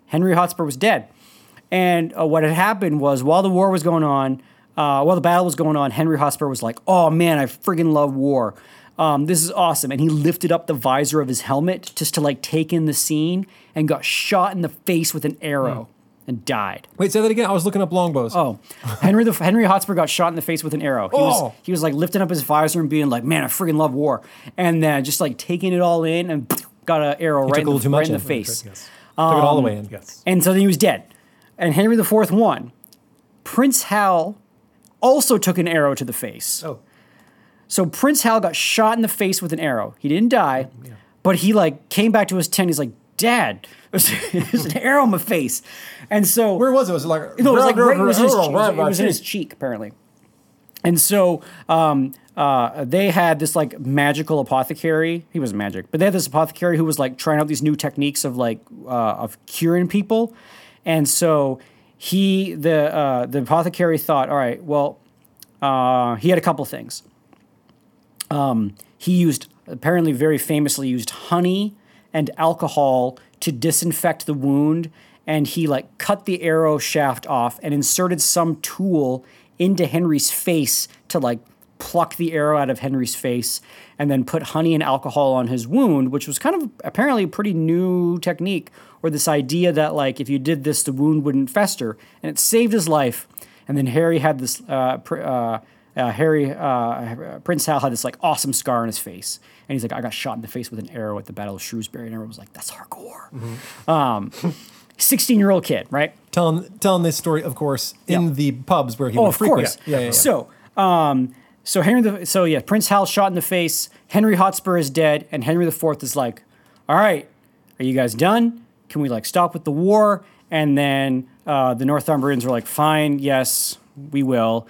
Henry Hotspur was dead. And uh, what had happened was while the war was going on, uh, while the battle was going on, Henry Hotspur was like, oh man, I friggin' love war. um, this is awesome. And he lifted up the visor of his helmet just to like take in the scene and got shot in the face with an arrow and died. Wait, say that again. I was looking up longbows. Oh, Henry the Henry Hotspur got shot in the face with an arrow. He Oh. was he was like lifting up his visor and being like, "Man, I freaking love war," and then just like taking it all in and got an arrow right, took in the, right in the face. Yes. Took it all the way in. Yes. And so then he was dead. And Henry IV won. Prince Hal also took an arrow to the face. Oh. So Prince Hal got shot in the face with an arrow. He didn't die, but he like came back to his tent. He's like, "Dad, there's, there's an arrow in my face," and so Where was it? Was it like no, it was like right, it was, in his, cheek. it was in his cheek apparently. And so um, uh, they had this like magical apothecary. He was magic, but they had this apothecary who was like trying out these new techniques of like uh, of curing people. And so he the uh, the apothecary thought, all right, well, uh, he had a couple things. Um, he used apparently very famously used honey and alcohol to disinfect the wound and he like cut the arrow shaft off and inserted some tool into henry's face to like pluck the arrow out of henry's face and then put honey and alcohol on his wound which was kind of apparently a pretty new technique or this idea that like if you did this the wound wouldn't fester and it saved his life and then harry had this uh, pr- uh, uh, Harry uh, Prince Hal had this like awesome scar on his face, and he's like, "I got shot in the face with an arrow at the Battle of Shrewsbury," and everyone was like, "That's hardcore." Um, Sixteen-year-old kid, right? telling telling this story, of course, in Yeah. the pubs where he Oh, of frequent. course. Yeah, yeah, yeah. So, um, so Henry the so yeah, Prince Hal shot in the face. Henry Hotspur is dead, and Henry IV is like, "All right, are you guys done? Can we like stop with the war?" And then uh, the Northumbrians were like, "Fine, yes, we will."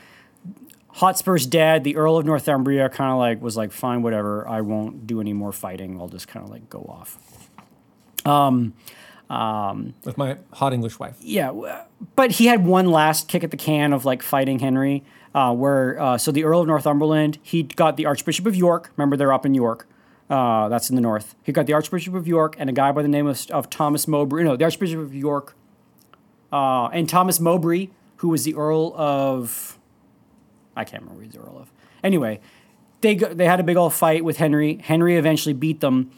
Hotspur's dead. The Earl of Northumbria kind of like was like, "Fine, whatever. I won't do any more fighting. I'll just kind of like go off." with my hot English wife. Yeah, but he had one last kick at the can of like fighting Henry, uh, where uh, so the Earl of Northumberland he got the Archbishop of York. Remember, they're up in York. Uh, that's in the north. He got the Archbishop of York and a guy by the name of, of Thomas Mowbray. No, the Archbishop of York uh, and Thomas Mowbray, who was the Earl of. I can't remember who the Earl of. Anyway, they go, they had a big old fight with Henry. Henry eventually beat them,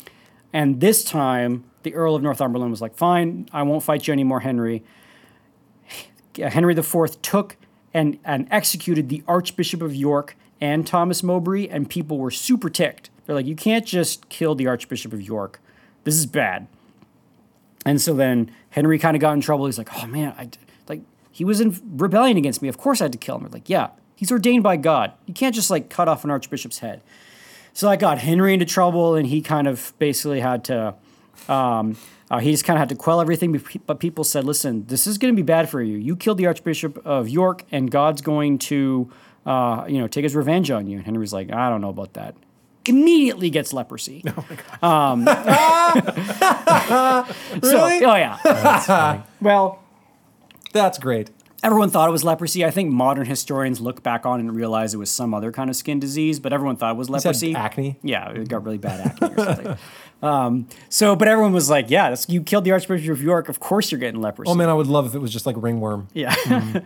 and this time the Earl of Northumberland was like, "Fine, I won't fight you anymore, Henry." Henry IV took and, and executed the Archbishop of York and Thomas Mowbray, and people were super ticked. They're like, you can't just kill the Archbishop of York. This is bad. And so then Henry kind of got in trouble. He's like, oh man, I, like he was in rebellion against me. Of course I had to kill him. They're like, yeah, he's ordained by God. You can't just like cut off an archbishop's head. So that got Henry into trouble, and he kind of basically had to. Um, uh, he just kind of had to quell everything, but people said, "Listen, this is going to be bad for you. You killed the Archbishop of York, and God's going to, uh, you know, take his revenge on you." And Henry's like, "I don't know about that." Immediately gets leprosy. Oh my god! Really? oh yeah. well, That's great. everyone thought it was leprosy. I think modern historians look back on it and realize it was some other kind of skin disease, but everyone thought it was leprosy. acne. Yeah, it got really bad acne or something. Um, so, but everyone was like, "Yeah, that's, you killed the Archbishop of York. Of course, you're getting leprosy." Oh man, I would love if it was just like ringworm. Yeah.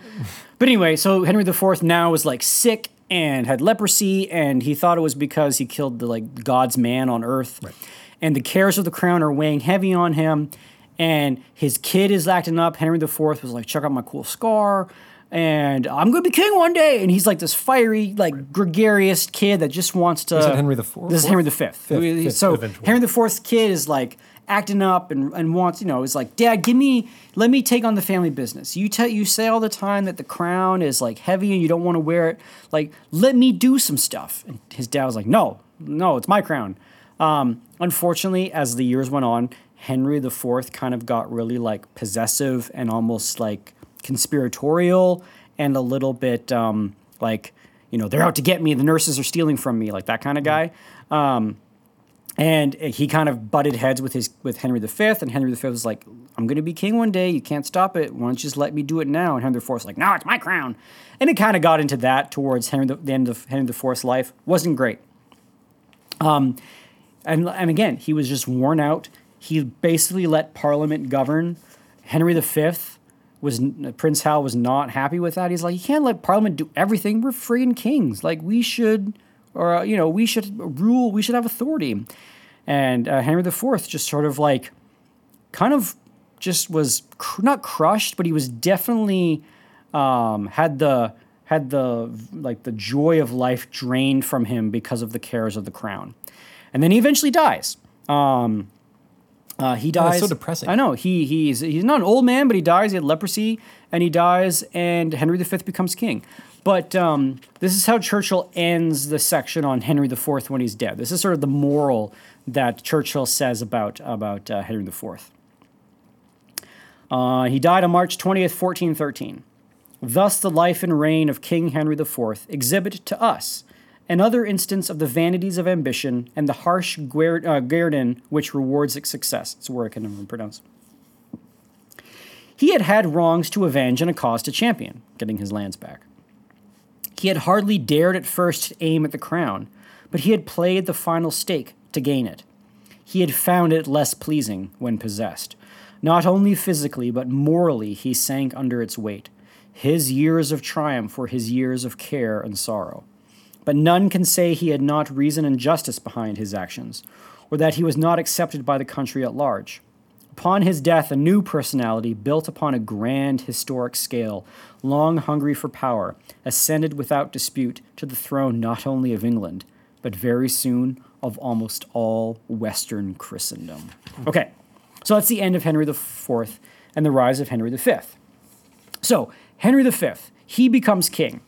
but anyway, so Henry IV now was like sick and had leprosy, and he thought it was because he killed the like God's man on earth. And the cares of the crown are weighing heavy on him. And his kid is acting up. Henry IV was like, check out my cool scar. And I'm gonna be king one day. And he's like this fiery, like gregarious kid that just wants to. said Henry the Fourth? This is Henry the Fifth. fifth, so eventual. Henry the Fourth's kid is like acting up and, and wants, you know, is like, Dad, give me, let me take on the family business. You tell, you say all the time that the crown is like heavy and you don't want to wear it. Like, let me do some stuff. And his dad was like, No, no, it's my crown. Um, unfortunately, as the years went on, Henry the Fourth kind of got really like possessive and almost like conspiratorial and a little bit um, like, you know, they're out to get me. The nurses are stealing from me, like that kind of guy. Um, and he kind of butted heads with his with Henry V, and Henry V was like, "I'm going to be king one day. You can't stop it. Why don't you just let me do it now?" And Henry IV was like, "No, it's my crown." And it kind of got into that towards Henry the, the end of Henry IV's life. wasn't great. Um, and and again, he was just worn out. He basically let Parliament govern. Henry V was Prince Hal was not happy with that. He's like, you can't let Parliament do everything. We're freaking kings. Like we should or uh, you know, we should rule, we should have authority. And uh, Henry IV just sort of like, kind of, just was cr- not crushed, but he was definitely um, had the had the like the joy of life drained from him because of the cares of the crown, and then he eventually dies. Um, uh, he that's dies. so depressing. I know he he's he's not an old man, but he dies. He had leprosy, and he dies, and Henry V becomes king. But um, this is how Churchill ends the section on Henry IV when he's dead. This is sort of the moral that Churchill says about about uh, Henry IV. Uh, he died on March 20th, 1413. Thus, the life and reign of King Henry IV exhibit to us another instance of the vanities of ambition and the harsh guer- uh, guerdon which rewards its success. It's a word I can never pronounce. He had had wrongs to avenge and a cause to champion, getting his lands back. He had hardly dared at first to aim at the crown, but he had played the final stake to gain it. He had found it less pleasing when possessed. Not only physically, but morally, he sank under its weight. His years of triumph were his years of care and sorrow. But none can say he had not reason and justice behind his actions, or that he was not accepted by the country at large. Upon his death, a new personality, built upon a grand historic scale, long hungry for power, ascended without dispute to the throne not only of England, but very soon of almost all Western Christendom. Okay, so that's the end of Henry IV and the rise of Henry V. So, Henry V, he becomes king.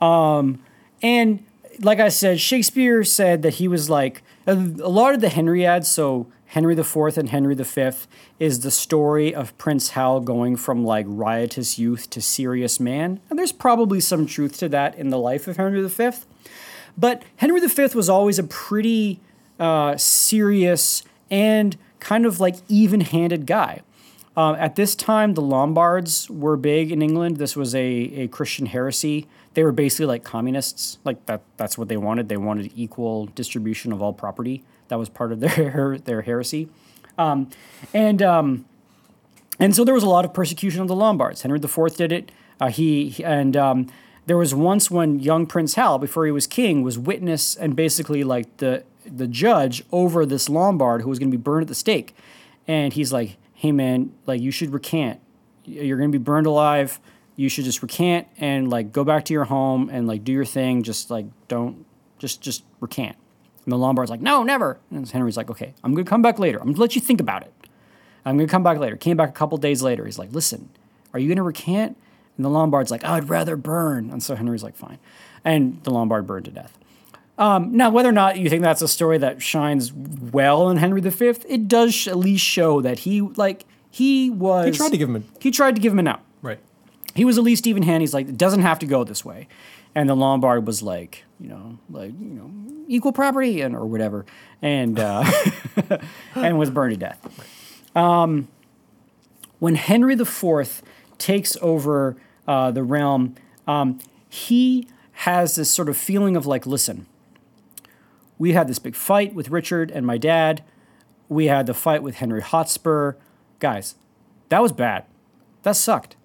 Um, and like I said, Shakespeare said that he was like a, lot of the Henriads. So Henry IV and Henry V is the story of Prince Hal going from like riotous youth to serious man, and there's probably some truth to that in the life of Henry V. But Henry V was always a pretty uh, serious and kind of like even-handed guy. Um, at this time, the Lollards were big in England. This was a, a Christian heresy. They were basically like communists. Like that. That's what they wanted. They wanted equal distribution of all property. That was part of their their heresy. Um, and um, and so there was a lot of persecution of the Lollards. Henry IV did it. Uh, he and um, there was once when young Prince Hal, before he was king, was witness and basically like the the judge over this Lollard who was going to be burned at the stake. And he's like, "Hey man, like you should recant. You're going to be burned alive. You should just recant and like go back to your home and like do your thing. Just like don't just just recant." And the Lollard's like, "No, never." And Henry's like, "Okay, I'm going to come back later. I'm going to let you think about it." I'm going to come back later. Came back a couple days later. He's like, listen, are you going to recant? And the Lollard's like, I'd rather burn. And so Henry's like, fine. And the Lollard burned to death. Um, now, whether or not you think that's a story that shines well in Henry V, it does sh- at least show that he, like, he was. He tried to give him a He tried to give him an out Right. He was at least even hand. He's like, it doesn't have to go this way. And the Lollard was like, you know, like, you know, equal property and or whatever. And uh, and was burned to death. Um, when Henry IV takes over uh, the realm, um, he has this sort of feeling of like, listen, we had this big fight with Richard and my dad. We had the fight with Henry Hotspur. Guys, that was bad. That sucked.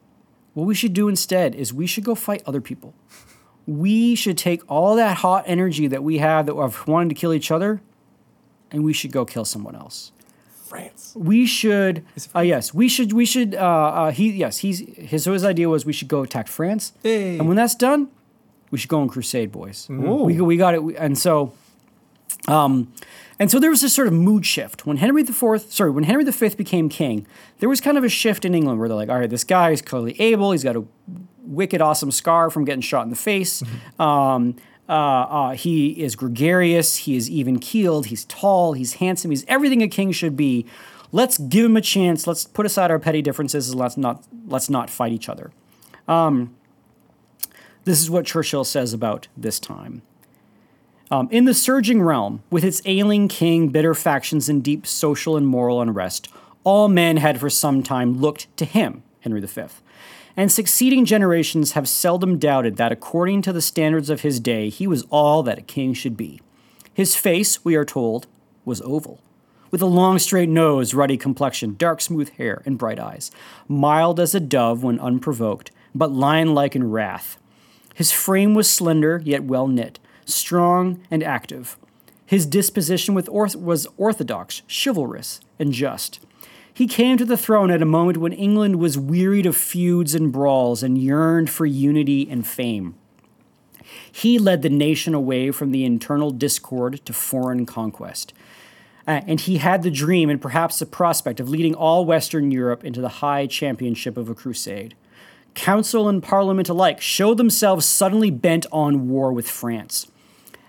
What we should do instead is we should go fight other people. We should take all that hot energy that we have that of wanting to kill each other, and we should go kill someone else. France. We should, uh, yes, we should, we should. Uh, uh, he, yes, he's his so his idea was we should go attack France, Hey. and when that's done, we should go on crusade, boys. We we got it, We- and so, um, and so there was this sort of mood shift when Henry IV, sorry, when Henry V became king. There was kind of a shift in England where they're like, all right, this guy is clearly able. He's got a wicked awesome scar from getting shot in the face. Um, uh, uh, he is gregarious. He is even keeled. He's tall. He's handsome. He's everything a king should be. Let's give him a chance. Let's put aside our petty differences and let's not let's not fight each other. Um, this is what Churchill says about this time. Um, in the surging realm, with its ailing king, bitter factions, and deep social and moral unrest, all men had for some time looked to him, Henry V. And succeeding generations have seldom doubted that, according to the standards of his day, he was all that a king should be. His face, we are told, was oval, with a long straight nose, ruddy complexion, dark smooth hair, and bright eyes, mild as a dove when unprovoked, but lion like in wrath. His frame was slender, yet well knit, strong and active. His disposition orth- was orthodox, chivalrous, and just. He came to the throne at a moment when England was wearied of feuds and brawls and yearned for unity and fame. He led the nation away from the internal discord to foreign conquest. Uh, and he had the dream and perhaps the prospect of leading all Western Europe into the high championship of a crusade. Council and Parliament alike showed themselves suddenly bent on war with France.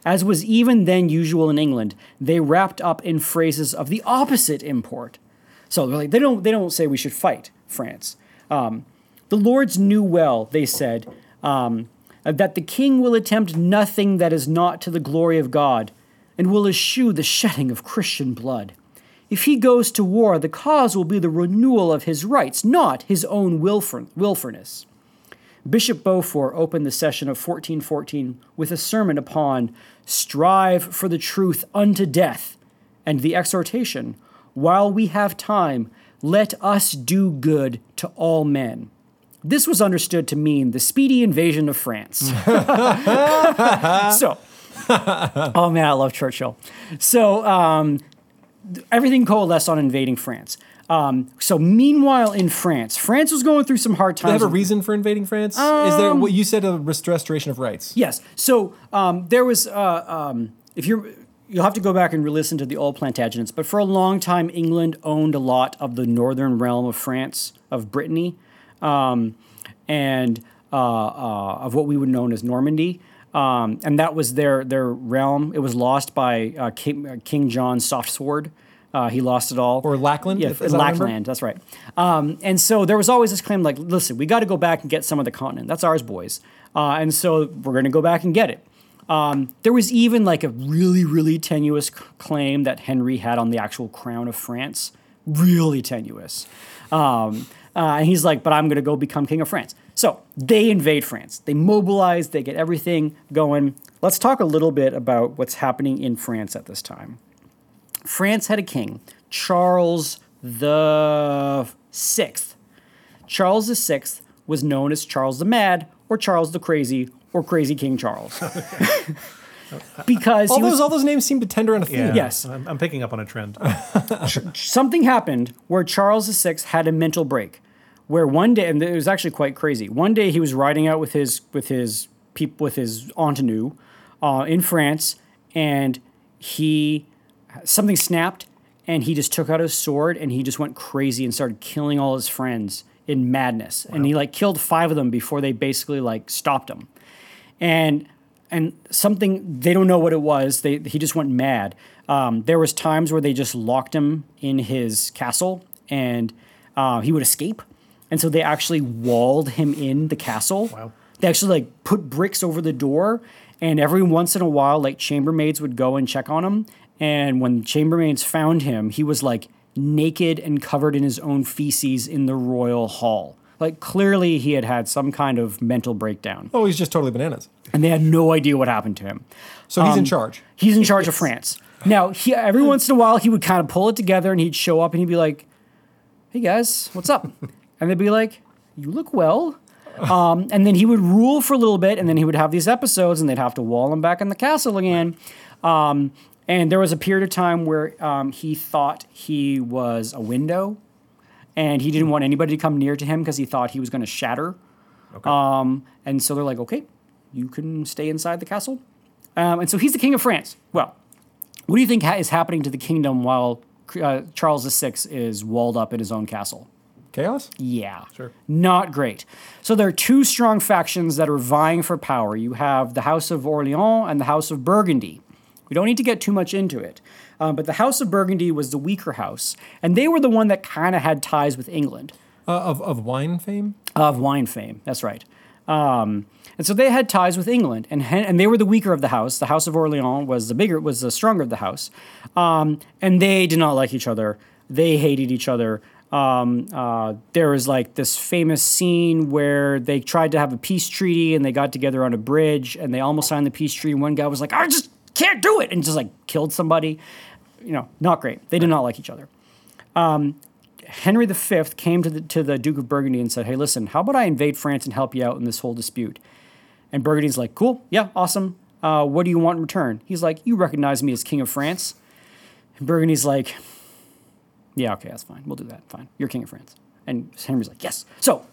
As was even then usual in England, they wrapped up in phrases of the opposite import. So they're like, they don't, they don't say we should fight France. Um, the Lords knew well, they said, um, that the king will attempt nothing that is not to the glory of God, and will eschew the shedding of Christian blood. If he goes to war, the cause will be the renewal of his rights, not his own wilful- willfulness. Bishop Beaufort opened the session of 1414 with a sermon upon strive for the truth unto death, and the exhortation, while we have time, let us do good to all men. This was understood to mean the speedy invasion of France. so, oh man, I love Churchill. So, um, everything coalesced on invading France. Um, so, meanwhile, in France, France was going through some hard times. Do they have a reason for invading France? Is there what you said a rest- restoration of rights? Yes. So um, there was, uh, um, if you're, you'll have to go back and re-listen to the old Plantagenets. But for a long time, England owned a lot of the northern realm of France, of Brittany, um, and uh, uh, of what we would know as Normandy. Um, and that was their their realm. It was lost by uh, King, uh, King John's soft sword. Uh, he lost it all. Or Lackland, Yeah, if- as I remember? Lackland. That's right. Um, and so there was always this claim like, listen, we got to go back and get some of the continent. That's ours, boys. Uh, and so we're going to go back and get it. Um, there was even like a really, really tenuous c- claim that Henry had on the actual crown of France. Really tenuous. Um, uh, and he's like, but I'm going to go become king of France. So they invade France. They mobilize, they get everything going. Let's talk a little bit about what's happening in France at this time. France had a king, Charles the Sixth. Charles the Sixth was known as Charles the Mad, or Charles the Crazy, or Crazy King Charles, because All he was those all those names seem to tender on a theme. Yeah, Yes. I'm, I'm picking up on a trend. something happened where Charles the VI had a mental break, where one day, and it was actually quite crazy. One day he was riding out with his with his peop, with his entenue uh, in France, and he something snapped, and he just took out his sword and he just went crazy and started killing all his friends in madness, and he like killed five of them before they basically like stopped him, and and something they don't know what it was. They he just went mad. Um, there was times where they just locked him in his castle, and uh, he would escape. And so they actually walled him in the castle. Wow. They actually like put bricks over the door, and every once in a while, like chambermaids would go and check on him. And when chambermaids found him, he was like naked and covered in his own feces in the royal hall. Like clearly, he had had some kind of mental breakdown Oh, he's just totally bananas. and they had no idea what happened to him. So he's in charge. He's in charge of France. Now, he, every once in a while, he would kind of pull it together and he'd show up and he'd be like, hey guys, what's up? and they'd be like, you look well. Um, and then he would rule for a little bit and then he would have these episodes and they'd have to wall him back in the castle again. Um, and there was a period of time where um, he thought he was a window and he didn't want anybody to come near to him because he thought he was going to shatter. Um, and so they're like, okay, you can stay inside the castle. Um, and so he's the king of France. Well, what do you think ha- is happening to the kingdom while uh, Charles VI is walled up in his own castle? Chaos? Yeah. Sure. Not great. So there are two strong factions that are vying for power. You have the House of Orleans and the House of Burgundy. We don't need to get too much into it. Um, but the House of Burgundy was the weaker house, and they were the one that kind of had ties with England Uh, of, of wine fame? of wine fame. That's right. Um, and so they had ties with England, and and they were the weaker of the house. The House of Orleans was the bigger, was the stronger of the house, um, and they did not like each other. They hated each other. Um, uh, there was like this famous scene where they tried to have a peace treaty, and they got together on a bridge, and they almost signed the peace treaty. And one guy was like, "I just can't do it," and just like killed somebody. You know, not great. They did not like each other. Henry V came to the, to the Duke of Burgundy and said, Hey, listen, how about I invade France and help you out in this whole dispute? And Burgundy's like, Cool, yeah, awesome. Uh, what do you want in return? He's like, You recognize me as King of France? And Burgundy's like, Yeah, okay, that's fine. We'll do that. Fine. You're King of France. And Henry's like, Yes. So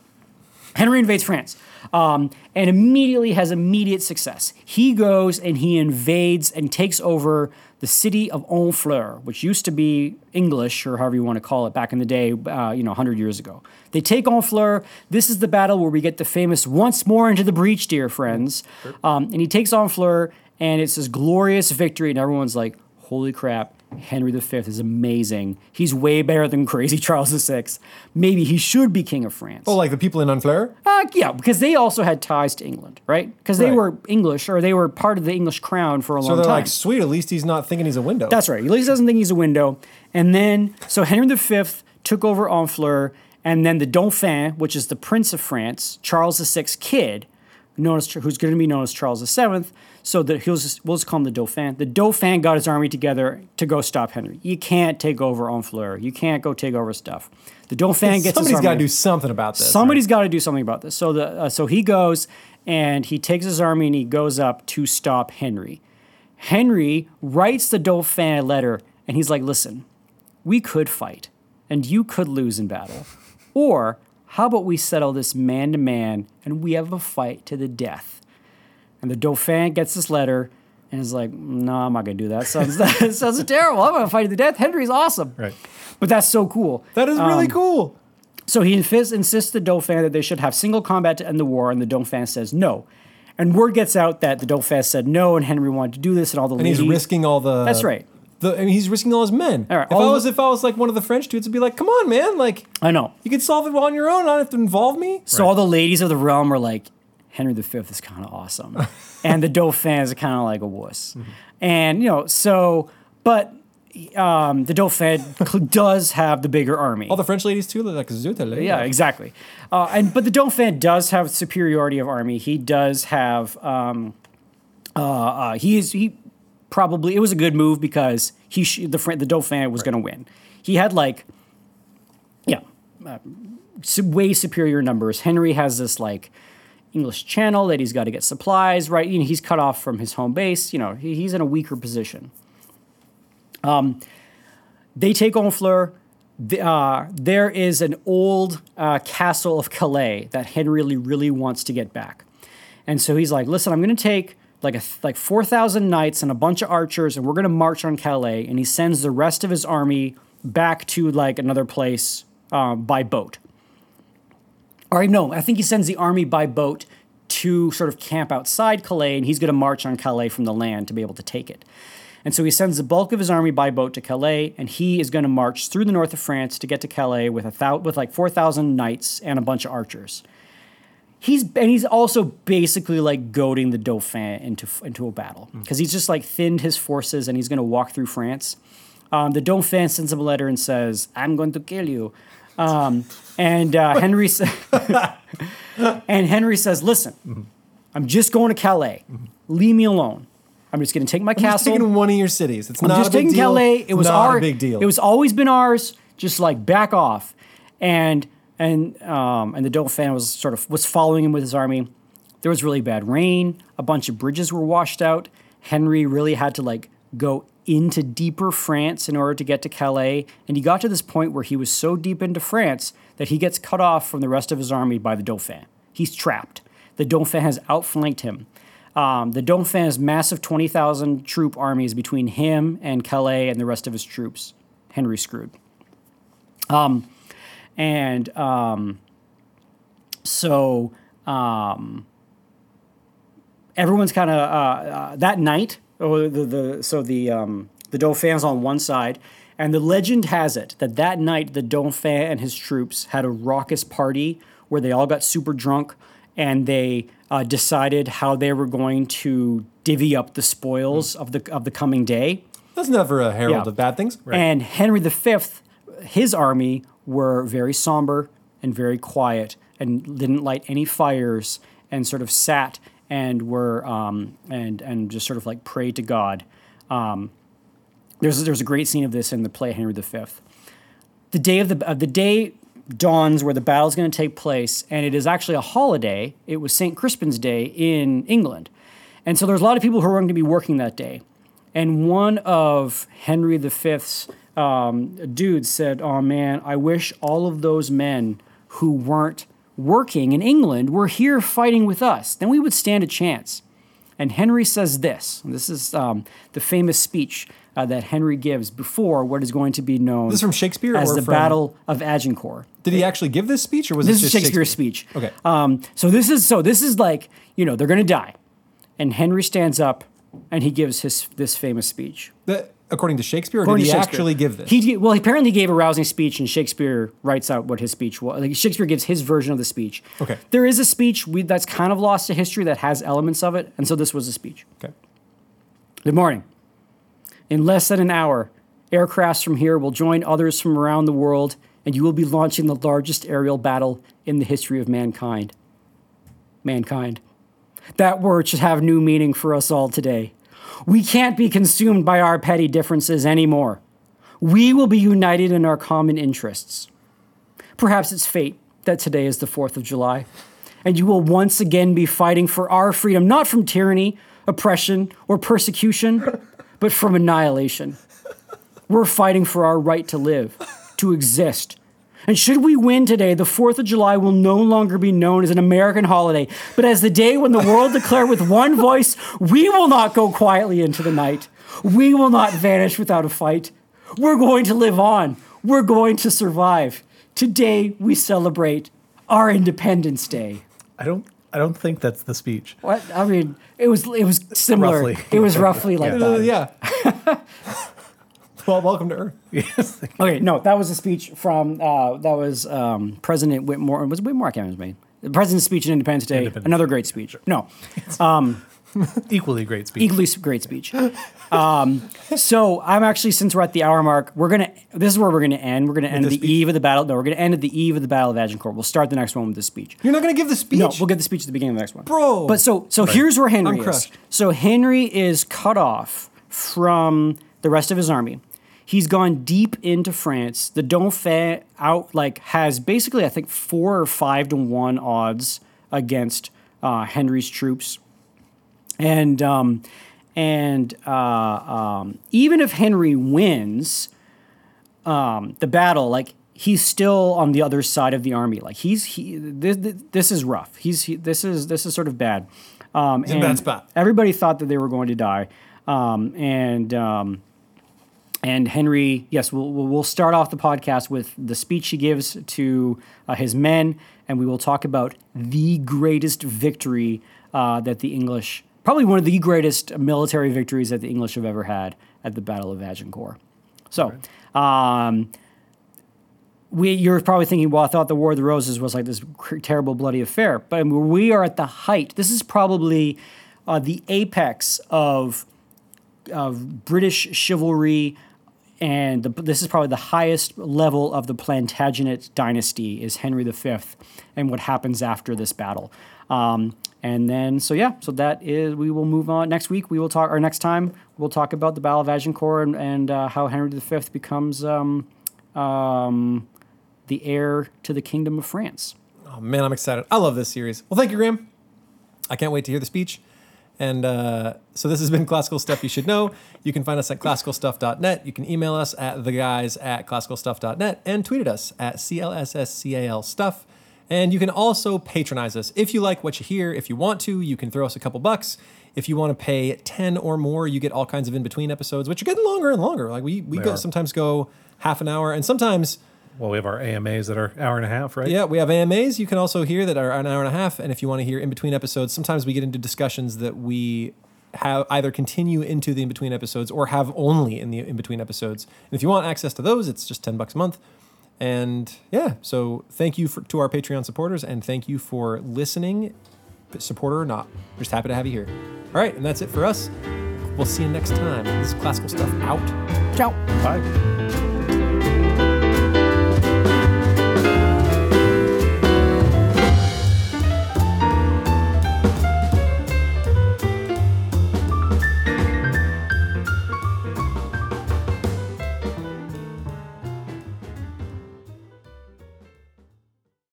Henry invades France um, and immediately has immediate success. He goes and he invades and takes over the city of Honfleur, which used to be English or however you want to call it back in the day, uh, you know, 100 years ago. They take Honfleur. This is the battle where we get the famous once more into the breach, dear friends. Um, and he takes Honfleur, and it's this glorious victory, and everyone's like, holy crap, Henry V is amazing. He's way better than crazy Charles VI. Maybe he should be king of France. Oh, like the people in Honfleur? Uh, yeah, because they also had ties to England, right? Because they Right. were English or they were part of the English crown for a long time. So long they're time. like, sweet, at least he's not thinking he's a window. That's right. At least he doesn't think he's a window. And then, so Henry V took over Honfleur, and then the Dauphin, which is the Prince of France, Charles VI's kid, known as, who's going to be known as Charles VII. So that he'll just, we'll just call him the Dauphin. The Dauphin got his army together to go stop Henry. You can't take over Honfleur. You can't go take over stuff. The Dauphin gets somebody's got to do something about this. Somebody's got to do something about this. So the uh, so he goes and he takes his army and he goes up to stop Henry. Henry writes the Dauphin a letter and he's like, "Listen, we could fight and you could lose in battle, or how about we settle this man to man and we have a fight to the death?" And the Dauphin gets this letter and is like, "No, I'm not gonna do that. Sounds that sounds terrible. I'm gonna fight to the death. Henry's awesome." Right. But that's so cool. That is really Um, cool. So he insists, insists the Dauphin that they should have single combat to end the war, and the Dauphin says no. And word gets out that the Dauphin said no, and Henry wanted to do this, and all the And he's risking all the. That's right. The, I mean, he's risking all his men. All right, if I was, the- if I was like one of the French dudes, I'd be like, "Come on, man! Like, I know. you can solve it on your own. I don't have to involve me." So all the ladies of the realm are like, Henry V is kind of awesome, and the Dauphin is kind of like a wuss, Mm-hmm. and you know, so but um, the Dauphin does have the bigger army. All the French ladies too, they're like zut. Yeah, exactly. Uh, and but the Dauphin does have superiority of army. He does have. Um, uh, uh, he is he probably it was a good move because he sh- the the Dauphin was going to win. He had like, yeah, uh, way superior numbers. Henry has this like. English Channel that he's got to get supplies right. You know, he's cut off from his home base. You know, he, he's in a weaker position. they take Honfleur. The, uh, there is an old uh, castle of Calais that Henry really, really wants to get back, and so he's like, "Listen, I'm going to take like a like four thousand knights and a bunch of archers, and we're going to march on Calais." And he sends the rest of his army back to like another place uh, by boat. Or no, I think he sends the army by boat to sort of camp outside Calais, and he's going to march on Calais from the land to be able to take it. And so he sends the bulk of his army by boat to Calais, and he is going to march through the north of France to get to Calais with a thou- with like four thousand knights and a bunch of archers. He's and he's also basically like goading the Dauphin into into a battle because he's just like thinned his forces and he's going to walk through France. Um, the Dauphin sends him a letter and says, "I'm going to kill you." Um, and uh, Henry sa- and Henry says, "Listen, I'm just going to Calais. Leave me alone. I'm just going to take my I'm just castle. taking one of your cities. It's I'm not just a big taking deal. Calais. It was not our a big deal. It was always been ours. Just like back off." And and um, and the Dauphin was sort of was following him with his army. There was really bad rain. A bunch of bridges were washed out. Henry really had to like go into deeper France in order to get to Calais. And he got to this point where he was so deep into France that he gets cut off from the rest of his army by the Dauphin. He's trapped. The Dauphin has outflanked him. Um, the Dauphin has massive 20,000 troop armies between him and Calais and the rest of his troops. Henry screwed. Um, and um, so um, everyone's kind of uh, uh, that night. Oh, the, the so the um, the Dauphin's on one side, and the legend has it that that night the Dauphin and his troops had a raucous party where they all got super drunk and they uh, decided how they were going to divvy up the spoils of the of the coming day. That's never a herald Yeah. of bad things. And Henry V, his army were very somber and very quiet and didn't light any fires and sort of sat and were um, and and just sort of like prayed to God. Um, there's there's a great scene of this in the play Henry V. The day of the of the day dawns where the battle's going to take place, and it is actually a holiday. It was St. Crispin's Day in England. And so there's a lot of people who are going to be working that day. And one of Henry V's um, dudes said, Oh man, I wish all of those men who weren't working in England were here fighting with us. Then we would stand a chance. And Henry says this this is um, the famous speech uh, that Henry gives before what is going to be known This is from Shakespeare as or the from- Battle of Agincourt. Did he actually give this speech, or was This Shakespeare's Shakespeare? speech. Okay. Um, so this is so this is like you know they're going to die, and Henry stands up and he gives his this famous speech. That- according to Shakespeare, or According did he actually give this? He well, he apparently gave a rousing speech, and Shakespeare writes out what his speech was. Like Shakespeare gives his version of the speech. Okay. There is a speech we, that's kind of lost to history that has elements of it, and so this was a speech. okay. Good morning. In less than an hour, aircrafts from here will join others from around the world, and you will be launching the largest aerial battle in the history of mankind. Mankind. That word should have new meaning for us all today. We can't be consumed by our petty differences anymore. We will be united in our common interests. Perhaps it's fate that today is the 4th of July, and you will once again be fighting for our freedom, not from tyranny, oppression, or persecution, but from annihilation. We're fighting for our right to live, to exist. And should we win today, the 4th of July will no longer be known as an American holiday, but as the day when the world declared with one voice, we will not go quietly into the night. We will not vanish without a fight. We're going to live on. We're going to survive. Today we celebrate our Independence Day. I don't. I don't think that's the speech. What I mean, it was it was similar. Roughly. It was roughly like Uh, that. yeah. well, welcome to Earth. Yes. Okay, no, that was a speech from uh, that was um, President Whitmore. Was it Whitmore? I can't remember his name. The president's speech on Independence Day. Independence Another great speech. No, Equally great speech. equally great speech. Um, so I'm actually, since we're at the hour mark, we're gonna. This is where we're gonna end. We're gonna end at the the speech? eve of the battle. No, we're gonna end at the eve of the Battle of Agincourt. We'll start the next one with the speech. You're not going to give the speech? No, we'll get the speech at the beginning of the next one. Bro. But so so here's where Henry I'm is. crushed. So Henry is cut off from the rest of his army. He's gone deep into France. The Dauphin out like has basically I think four or five to one odds against uh, Henry's troops, and um, and uh, um, even if Henry wins, um, the battle, like he's still on the other side of the army. Like he's he this, this is rough. He's he, this is this is sort of bad. Um, in a bad spot. Everybody thought that they were going to die, um, and um, and Henry, yes, we'll we'll start off the podcast with the speech he gives to uh, his men, and we will talk about the greatest victory uh, that the English, probably one of the greatest military victories that the English have ever had at the Battle of Agincourt. So. Um, we, you're probably thinking, well, I thought the War of the Roses was like this cr- terrible, bloody affair. But I mean, we are at the height. This is probably uh, the apex of, of British chivalry, and the, this is probably the highest level of the Plantagenet dynasty is Henry V, and what happens after this battle. Um, and then, so yeah, so that is. We will move on next week. We will talk, or next time we'll talk about the Battle of Agincourt and, and uh, how Henry V becomes. Um, um, the heir to the kingdom of France. Oh, man, I'm excited. I love this series. Well, thank you, Graham. I can't wait to hear the speech. And uh, so this has been Classical Stuff You Should Know. You can find us at classicalstuff.net. You can email us at theguys at classicalstuff.net and tweet at us at CLSSCAL stuff. And you can also patronize us. If you like what you hear, if you want to, you can throw us a couple bucks. If you want to pay 10 or more, you get all kinds of in-between episodes, which are getting longer and longer. Like we, we go sometimes go half an hour and sometimes Well, we have our AMAs that are hour and a half, right? yeah, we have AMAs. You can also hear that are an hour and a half. And if you want to hear in between episodes, sometimes we get into discussions that we have either continue into the in between episodes or have only in the in between episodes. And if you want access to those, it's just ten bucks a month. And yeah, so thank you for, to our Patreon supporters, and thank you for listening, supporter or not. We're just happy to have you here. All right, and that's it for us. We'll see you next time. This is classical stuff out. Ciao. Bye.